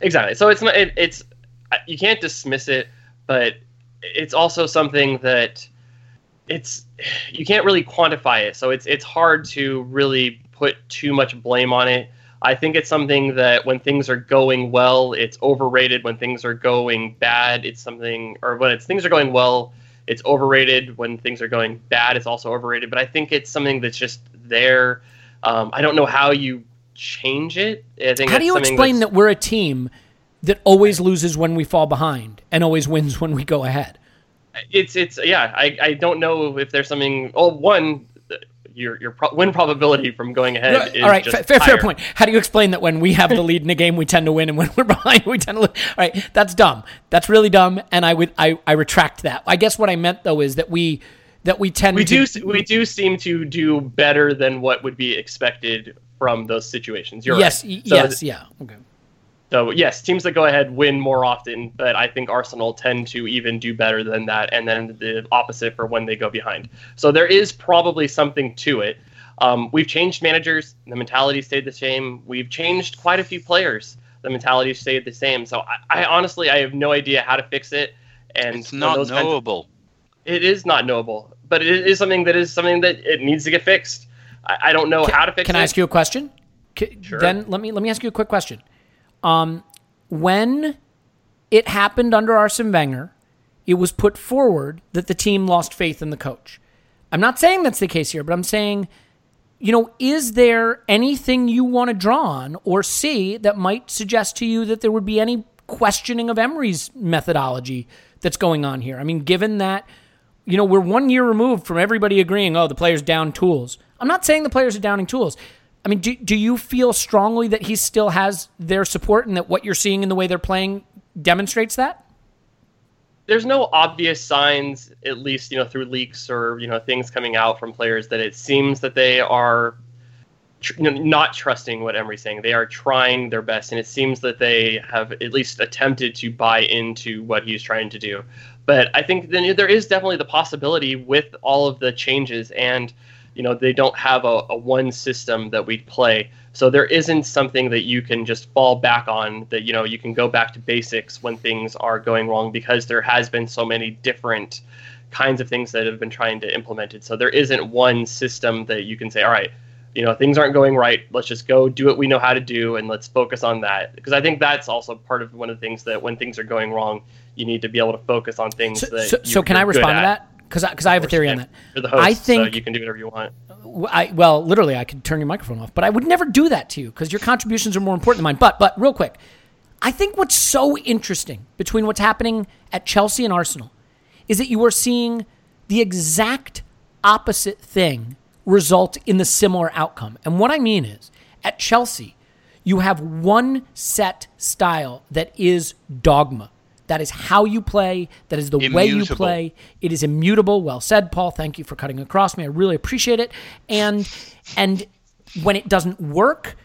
Exactly. So it's not. It, it's you can't dismiss it, but it's also something that it's you can't really quantify it. So it's it's hard to really put too much blame on it. I think it's something that when things are going well, it's overrated. When things are going bad, it's something, or when it's things are going well, it's overrated. When things are going bad, it's also overrated. But I think it's something that's just there. Um, I don't know how you change it. I think
How do you explain that we're a team that always loses when we fall behind and always wins when we go ahead?
it's it's yeah I, I don't know if there's something oh one your your pro- win probability from going ahead
All right, fair, fair point. How do you explain that when we have the lead in a game, we tend to win, and when (laughs) we're behind, we tend to lose? All right, that's dumb. That's really dumb, and I would I, I retract that. I guess what I meant though is that we that we tend
we
to
do we do seem to do better than what would be expected from those situations you're
yes
right So-
yes yeah okay.
So yes teams that go ahead win more often but i think arsenal tend to even do better than that and then the opposite for when they go behind so there is probably something to it um, we've changed managers the mentality stayed the same we've changed quite a few players the mentality stayed the same so i, I honestly i have no idea how to fix it and
It's not
those kinds of-
knowable.
it is not knowable, but it is something that is something that it needs to get fixed. I, I don't know how to fix
Can
it.
Can I ask you a question? Ca-
Sure.
Then let me let me ask you a quick question. Um, when it happened under Arsene Wenger, it was put forward that the team lost faith in the coach. I'm not saying that's the case here, but I'm saying, you know, is there anything you want to draw on or see that might suggest to you that there would be any questioning of Emery's methodology that's going on here? I mean, given that you know, we're one year removed from everybody agreeing, oh, the player's down tools. I'm not saying the players are downing tools. I mean, do, do you feel strongly that he still has their support and that what you're seeing in the way they're playing demonstrates that?
There's no obvious signs, at least you know through leaks or you know things coming out from players, that it seems that they are tr- not trusting what Emery's saying. They are trying their best, and it seems that they have at least attempted to buy into what he's trying to do. But I think then there is definitely the possibility with all of the changes and you know they don't have a, a one system that we play. So there isn't something that you can just fall back on that you know you can go back to basics when things are going wrong because there has been so many different kinds of things that have been trying to implement it. So there isn't one system that you can say all right you know things aren't going right. Let's just go do what we know how to do and let's focus on that. Because i think that's also part of one of the things that when things are going wrong you need to be able to focus on things
So,
that
so, so can I respond to that? Because because I have a theory on that.
You're the host,
I think
so you can do whatever you want.
I well, literally, I could turn your microphone off, but I would never do that to you because your contributions are more important than mine. But but real quick, I think what's so interesting between what's happening at Chelsea and Arsenal is that you are seeing the exact opposite thing result in the similar outcome. And what I mean is, at Chelsea, you have one set style that is dogma. That is how you play. That is the way you play. It is immutable. Well said, Paul. Thank you for cutting across me. I really appreciate it. And and when it doesn't work,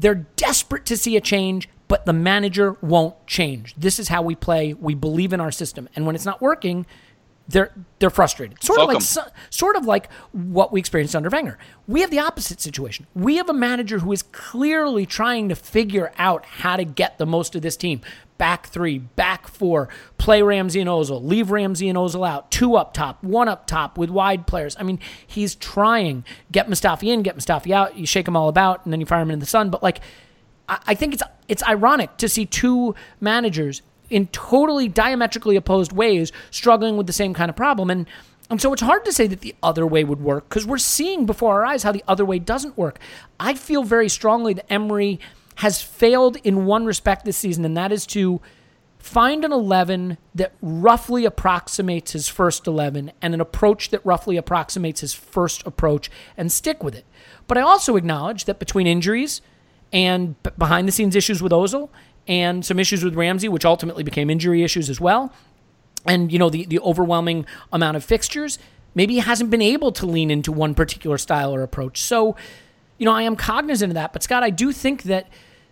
they're desperate to see a change, but the manager won't change. This is how we play. We believe in our system. And when it's not working, they're they're frustrated. Sort of like so- sort of like what we experienced under Wenger. We have the opposite situation. We have a manager who is clearly trying to figure out how to get the most of this team. Back three, back four, play Ramsey and Ozil, leave Ramsey and Ozil out, two up top, one up top with wide players. I mean, he's trying get Mustafi in, get Mustafi out. You shake him all about, and then you fire him in the sun. But like, I I think it's it's ironic to see two managers in totally diametrically opposed ways struggling with the same kind of problem and and so it's hard to say that the other way would work because we're seeing before our eyes how the other way doesn't work. I feel very strongly that Emery has failed in one respect this season, and that is to find an 11 that roughly approximates his first 11 and an approach that roughly approximates his first approach and stick with it. But I also acknowledge that between injuries and behind the scenes issues with Ozil and some issues with Ramsey, which ultimately became injury issues as well, and you know the, the overwhelming amount of fixtures, maybe he hasn't been able to lean into one particular style or approach. So, you know, I am cognizant of that. But Scott, I do think that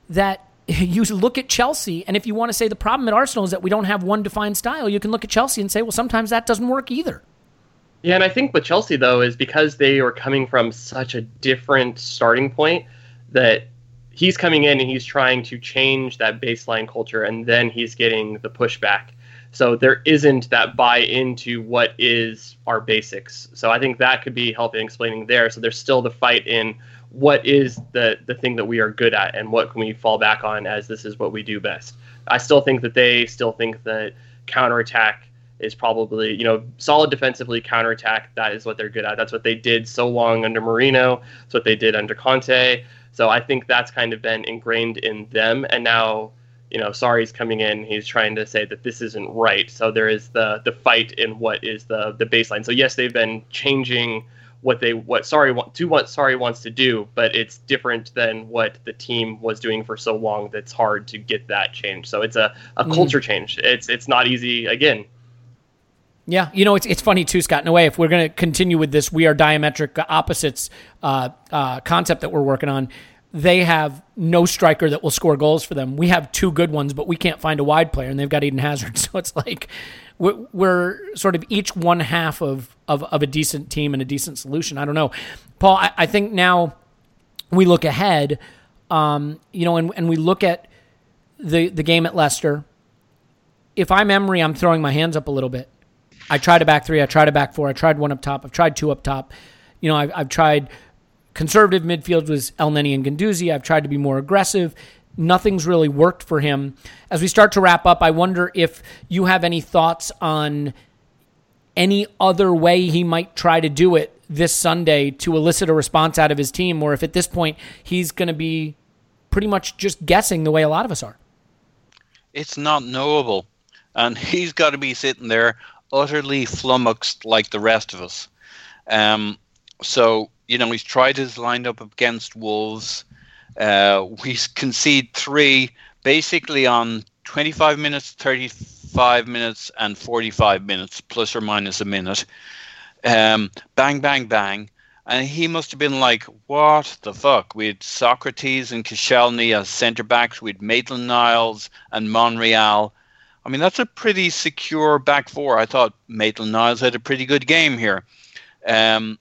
that (laughs) you look at Chelsea, and if you want to say the problem at Arsenal is that we don't have one defined style, you can look at Chelsea and say, well, sometimes that doesn't work either.
Yeah, and I think with Chelsea though is because they are coming from such a different starting point that he's coming in and he's trying to change that baseline culture and then he's getting the pushback. So there isn't that buy into what is our basics. So I think that could be helping explaining there. So there's still the fight in what is the the thing that we are good at and what can we fall back on as this is what we do best. I still think that they still think that counterattack is probably you know solid defensively counterattack that is what they're good at. That's what they did so long under Mourinho. That's what they did under Conte. So I think that's kind of been ingrained in them. And now you know Sarri's coming in. He's trying to say that this isn't right. So there is the the fight in what is the the baseline. So yes they've been changing what they what Sarri want to what Sarri wants to do, but it's different than what the team was doing for so long. That's hard to get that change. So it's a, a culture change. It's it's not easy again.
Yeah, you know it's it's funny too, Scott. In a way, if we're going to continue with this, we are diametric opposites uh, uh, concept that we're working on. They have no striker that will score goals for them. We have two good ones, but we can't find a wide player, and they've got Eden Hazard. (laughs) So it's like we're, sort of each one half of, of of a decent team and a decent solution. I don't know, Paul. I, I think now we look ahead, um, you know, and, and we look at the the game at Leicester. If I'm Emery, I'm throwing my hands up a little bit. I tried a back three. I tried a back four. I tried one up top. I've tried two up top. You know, I've, I've tried conservative midfield with Elneny and Guendouzi. I've tried to be more aggressive. Nothing's really worked for him. As we start to wrap up, I wonder if you have any thoughts on any other way he might try to do it this Sunday to elicit a response out of his team, or if at this point he's going to be pretty much just guessing the way a lot of us are.
It's not knowable. And (laughs) he's got to be sitting there utterly flummoxed like the rest of us. Um, so you know he's tried his lineup against Wolves. Uh, we concede three basically on 25 minutes, 35 minutes, and 45 minutes, plus or minus a minute. Um, bang, bang, bang. And he must have been like, what the fuck? We had Sokratis and Koscielny as centre backs. We had Maitland Niles and Monreal. I mean, that's a pretty secure back four. I thought Maitland Niles had a pretty good game here. Um,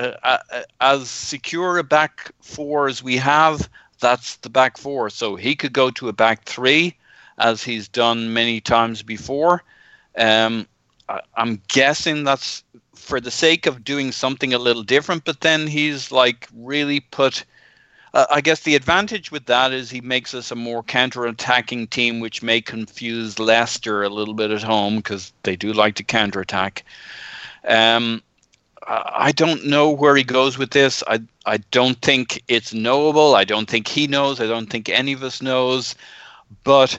uh, uh, as secure a back four as we have, that's the back four. So he could go to a back three, as he's done many times before. Um, I, I'm guessing that's for the sake of doing something a little different, but then he's like really put. Uh, I guess the advantage with that is he makes us a more counter-attacking team, which may confuse Leicester a little bit at home because they do like to counter-attack. Um, I don't know where he goes with this. I I don't think it's knowable. I don't think he knows. I don't think any of us knows. But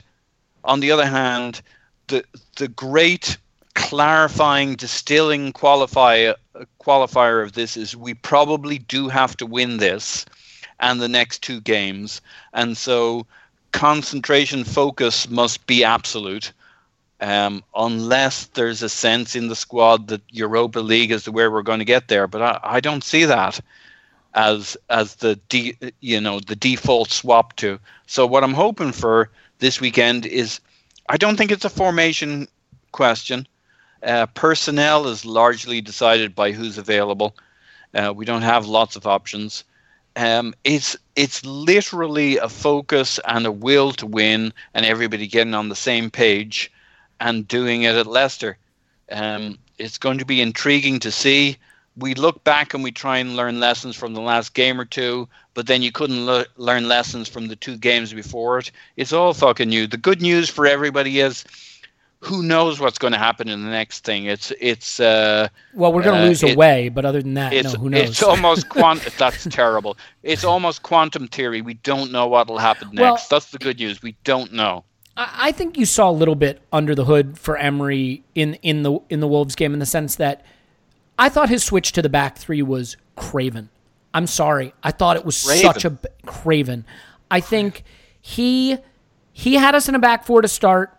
on the other hand, the the great clarifying, distilling qualifier qualifier of this is we probably do have to win this and the next two games, and so concentration focus must be absolute um, unless there's a sense in the squad that Europa League is where we're going to get there. But I, I don't see that as as the de, you know the default swap to. So what I'm hoping for this weekend is I don't think it's a formation question. Uh, personnel is largely decided by who's available. Uh, we don't have lots of options. Um, it's it's literally a focus and a will to win, and everybody getting on the same page and doing it at Leicester. Um, it's going to be intriguing to see. We look back and we try and learn lessons from the last game or two, but then you couldn't le- learn lessons from the two games before it. It's all fucking new. The good news for everybody is who knows what's going to happen in the next thing. It's it's uh,
well, we're going to
uh,
lose
it-
away, but other than that,
it's
no, who knows?
it's almost quant. (laughs) that's terrible. It's almost quantum theory. We don't know what'll happen next.
Well-
that's the good news. We don't know.
I think you saw a little bit under the hood for Emery in in the in the Wolves game in the sense that I thought his switch to the back three was craven. I'm sorry, I thought it was such a b- craven. I think he he had us in a back four to start.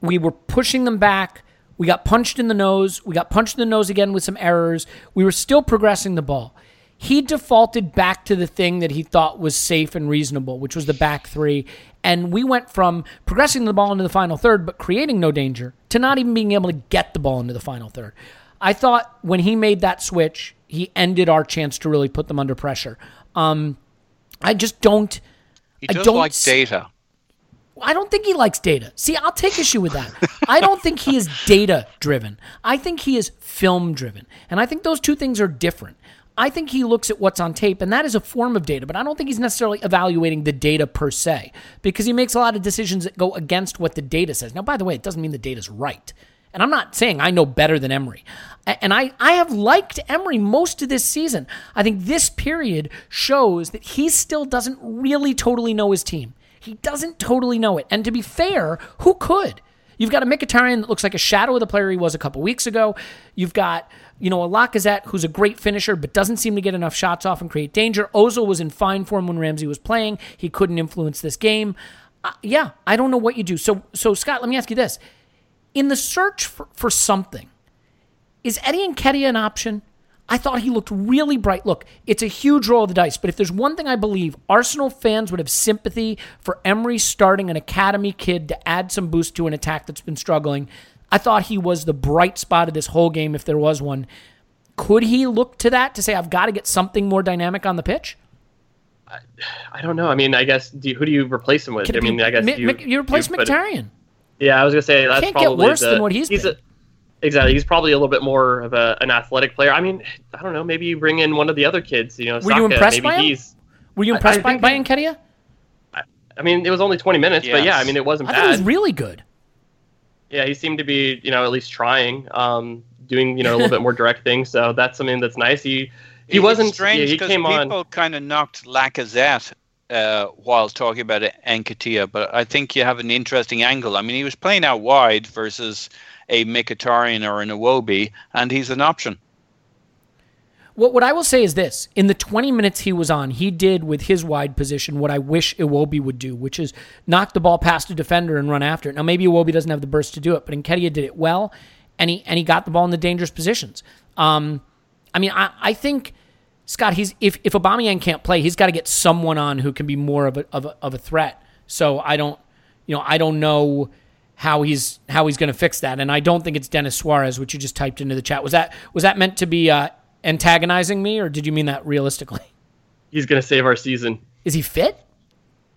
We were pushing them back. We got punched in the nose. We got punched in the nose again with some errors. We were still progressing the ball. He defaulted back to the thing that he thought was safe and reasonable, which was the back three. And we went from progressing the ball into the final third, but creating no danger, to not even being able to get the ball into the final third. I thought when he made that switch, he ended our chance to really put them under pressure. Um, I just don't.
He
I don't
like data.
I don't think he likes data. See, I'll take issue with that. I don't think he is data driven. I think he is film driven. And I think those two things are different. I think he looks at what's on tape, and that is a form of data, but I don't think he's necessarily evaluating the data per se because he makes a lot of decisions that go against what the data says. Now, by the way, it doesn't mean the data's right. And I'm not saying I know better than Emery. And I, I have liked Emery most of this season. I think this period shows that he still doesn't really totally know his team. He doesn't totally know it. And to be fair, who could? You've got a Mkhitaryan that looks like a shadow of the player he was a couple weeks ago. You've got, you know, a Lacazette who's a great finisher but doesn't seem to get enough shots off and create danger. Ozil was in fine form when Ramsey was playing. He couldn't influence this game. Uh, yeah, I don't know what you do. So, so Scott, let me ask you this: in the search for, for something, is Eddie and Nketiah an option? I thought he looked really bright. Look, it's a huge roll of the dice, but if there's one thing I believe, Arsenal fans would have sympathy for Emery starting an academy kid to add some boost to an attack that's been struggling. I thought he was the bright spot of this whole game, if there was one. Could he look to that to say, I've got to get something more dynamic on the pitch?
I don't know. I mean, I guess do you, who do you replace him with? I
it be
mean, I guess you,
you replace Mkhitaryan.
Yeah, I was gonna say that's
Can't get
probably
worse
the-
than what he's
he's
been.
a, exactly. He's probably a little bit more of a, an athletic player. I mean, I don't know. Maybe you bring in one of the other kids. You know,
Were you impressed
maybe
by him? Were you impressed
I
by,
think
by
he-
Nketiah?
I mean, it was only 20 minutes, but yeah, I mean, it wasn't
I thought he was really good.
yeah, he seemed to be, you know, at least trying, um, doing, you know, a little bit more direct things. So that's something that's nice. He he
It-
wasn't.
It's strange
he
because
came
people
on.
kind of knocked Lacazette uh, while talking about Nketiah, but I think you have an interesting angle. I mean, he was playing out wide versus a Mkhitaryan or an Iwobi, and he's an option.
What, what I will say is this: in the 20 minutes he was on, he did with his wide position what I wish Iwobi would do, which is knock the ball past a defender and run after it. Now maybe Iwobi doesn't have the burst to do it, but Nketiah did it well, and he and he got the ball in the dangerous positions. Um, I mean, I, I think Scott, he's if if Aubameyang can't play, he's got to get someone on who can be more of a, of a of a threat. So I don't, you know, I don't know how he's how he's going to fix that, and I don't think it's Denis Suarez, which you just typed into the chat. Was that was that meant to be uh, antagonizing me, or did you mean that realistically? (laughs)
He's going to save our season.
Is he fit?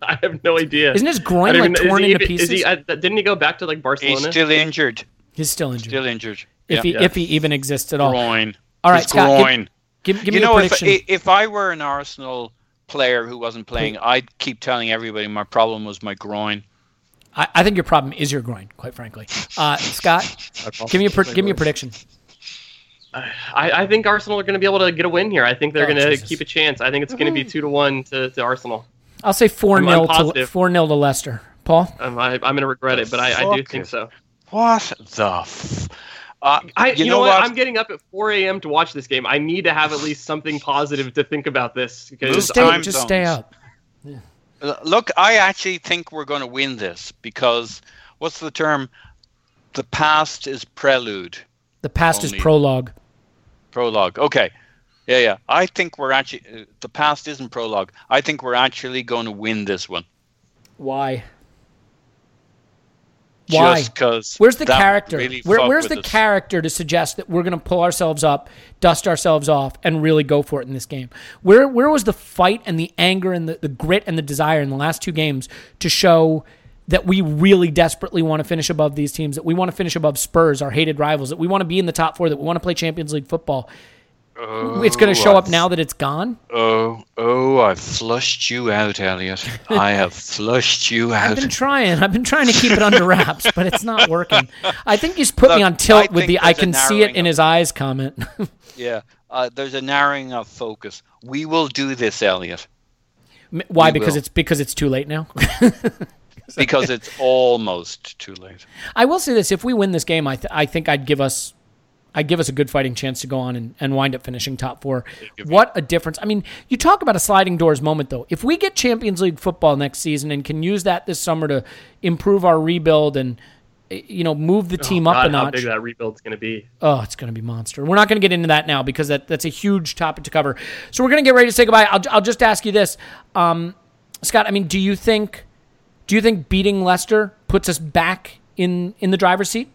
I have no idea.
Isn't his groin like
even- is
torn
he
into
even- is
pieces?
he- uh, didn't he go back to like Barcelona?
He's still injured.
he's still injured.
Still injured.
if
Yeah.
he
Yeah.
if he even exists at all.
groin.
All right,
His
Scott, give-
groin.
Give, give
you
me
know,
a
if
prediction.
if I were an Arsenal player who wasn't playing, I'd keep telling everybody my problem was my groin.
I, I think your problem is your groin, quite frankly. Uh, Scott, (laughs) give me a pre- give me a prediction.
I, I think Arsenal are going to be able to get a win here. I think they're
Oh,
going to keep a chance. I think it's going to be two to one to, to Arsenal.
I'll say four
I'm-
0
I'm
to four 0 to Leicester. Paul,
Um, I, I'm going to regret it, but I, I do think so.
What the? F- uh,
I, you, know, what?
what?
I'm getting up at 4 a.m. to watch this game. I need to have at least something positive to think about this because
just stay, just stay up.
Uh, Look, I actually think we're going to win this because what's the term? The past is prelude,
The past is prologue.
prologue. Okay, yeah, yeah. I think we're actually uh, the past isn't prologue. I think we're actually going to win this one.
Why? Why?
Just because.
Where's the character?
Really
Where, where's the
us.
character to suggest that we're going to pull ourselves up, dust ourselves off, and really go for it in this game? Where where was the fight and the anger and the, the grit and the desire in the last two games to show that we really desperately want to finish above these teams, that we want to finish above Spurs, our hated rivals, that we want to be in the top four, that we want to play Champions League football? It's going to show up now that it's gone.
Oh, oh! I've flushed you out, Elliot. I (laughs) have flushed you out.
I've been trying. I've been trying to keep it under wraps, but it's not working. (laughs) I think he's put me on tilt
I
with the "I can see it in
of-
his eyes" comment. (laughs)
Yeah, uh, there's a narrowing of focus. We will do this, Elliot,
Why?
We
Because
will.
it's because it's too late now.
because it's almost too late.
I will say this: if we win this game, I th- I think I'd give us. I'd give us a good fighting chance to go on and, and wind up finishing top four. What a difference. I mean, you talk about a sliding doors moment, though. If we get Champions League football next season and can use that this summer to improve our rebuild and, eh, you know, move the team up
God,
a
how
notch.
big that rebuild's going to be.
Oh, it's going to be monster. We're not going to get into that now because that, that's a huge topic to cover. So we're going to get ready to say goodbye. I'll, I'll just ask you this, um, Scott. I mean, do you think do you think beating Leicester puts us back in in the driver's seat?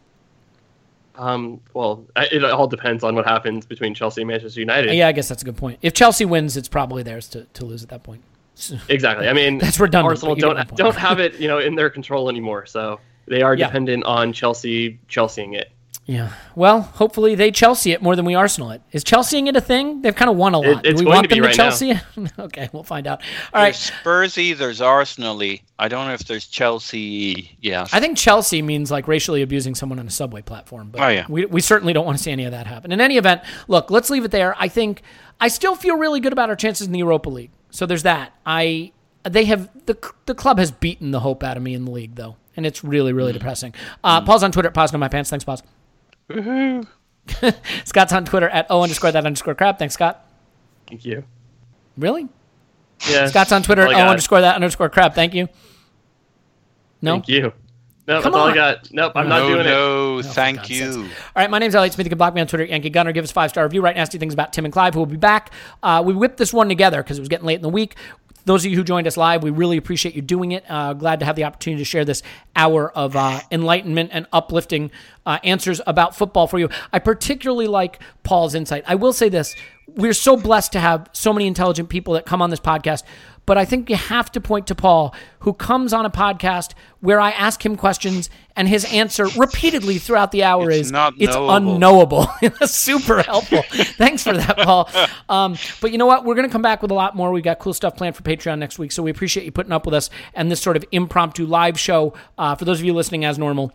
Um, well, it all depends on what happens between Chelsea and Manchester United.
Yeah, I guess that's a good point. If Chelsea wins, it's probably theirs to, to lose at that point. (laughs)
Exactly. I mean,
That's redundant,
Arsenal
but you get
don't don't have it, you know, in their control anymore. So they are
Yeah.
dependent on Chelsea Chelseaing it.
Yeah. Well, hopefully they Chelsea it more than we Arsenal it. Is Chelseaing it a thing? They've kind of won a lot.
it's
Do we
going
want
to be
them to
right now.
Chelsea it? (laughs) okay, we'll find out. All right.
There's Spursy, there's Arsenal-y. I don't know if there's Chelsea. Yeah,
I think Chelsea means like racially abusing someone on a subway platform, but
Oh, yeah.
we, we certainly don't want to see any of that happen. In any event, look, let's leave it there. I think I still feel really good about our chances in the Europa League. So there's that. I they have the the club has beaten the hope out of me in the league though, and it's really really depressing. Uh, Paul's on Twitter at Pause No My Pants. Thanks, Pause. (laughs) Scott's on Twitter at O underscore that underscore crap. Thanks, Scott.
Thank you.
Really?
Yeah.
Scott's on Twitter
That's
at
all I
O
got.
underscore that underscore crap. Thank you. No.
Thank you. No,
Come
that's all
on.
I got. Nope, I'm not
no,
doing it.
no, thank you.
All right, my name's Elliot Smith. You can block me on Twitter, at Yankee Gunner. Give us a five star review. Write nasty things about Tim and Clive, who will be back. Uh, we whipped this one together because it was getting late in the week. Those of you who joined us live, we really appreciate you doing it. Uh, glad to have the opportunity to share this hour of uh, enlightenment and uplifting uh, answers about football for you. I particularly like Paul's insight. I will say this we're so blessed to have so many intelligent people that come on this podcast. But I think you have to point to Paul, who comes on a podcast where I ask him questions, and his answer repeatedly throughout the hour
It's
is
not
it's unknowable. (laughs) (laughs) Super helpful. Thanks for that, Paul. Um, but you know what? We're going to come back with a lot more. We've got cool stuff planned for Patreon next week, so we appreciate you putting up with us and this sort of impromptu live show. Uh, for those of you listening as normal,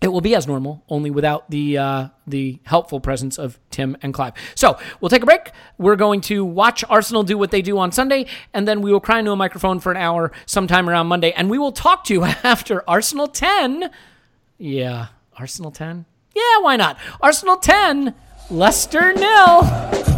it will be as normal, only without the uh, the helpful presence of Tim and Clive. So we'll take a break. We're going to watch Arsenal do what they do on Sunday, and then we will cry into a microphone for an hour sometime around Monday, and we will talk to you (laughs) after Arsenal ten. Yeah, Arsenal ten. Yeah, why not? Arsenal ten, Leicester nil.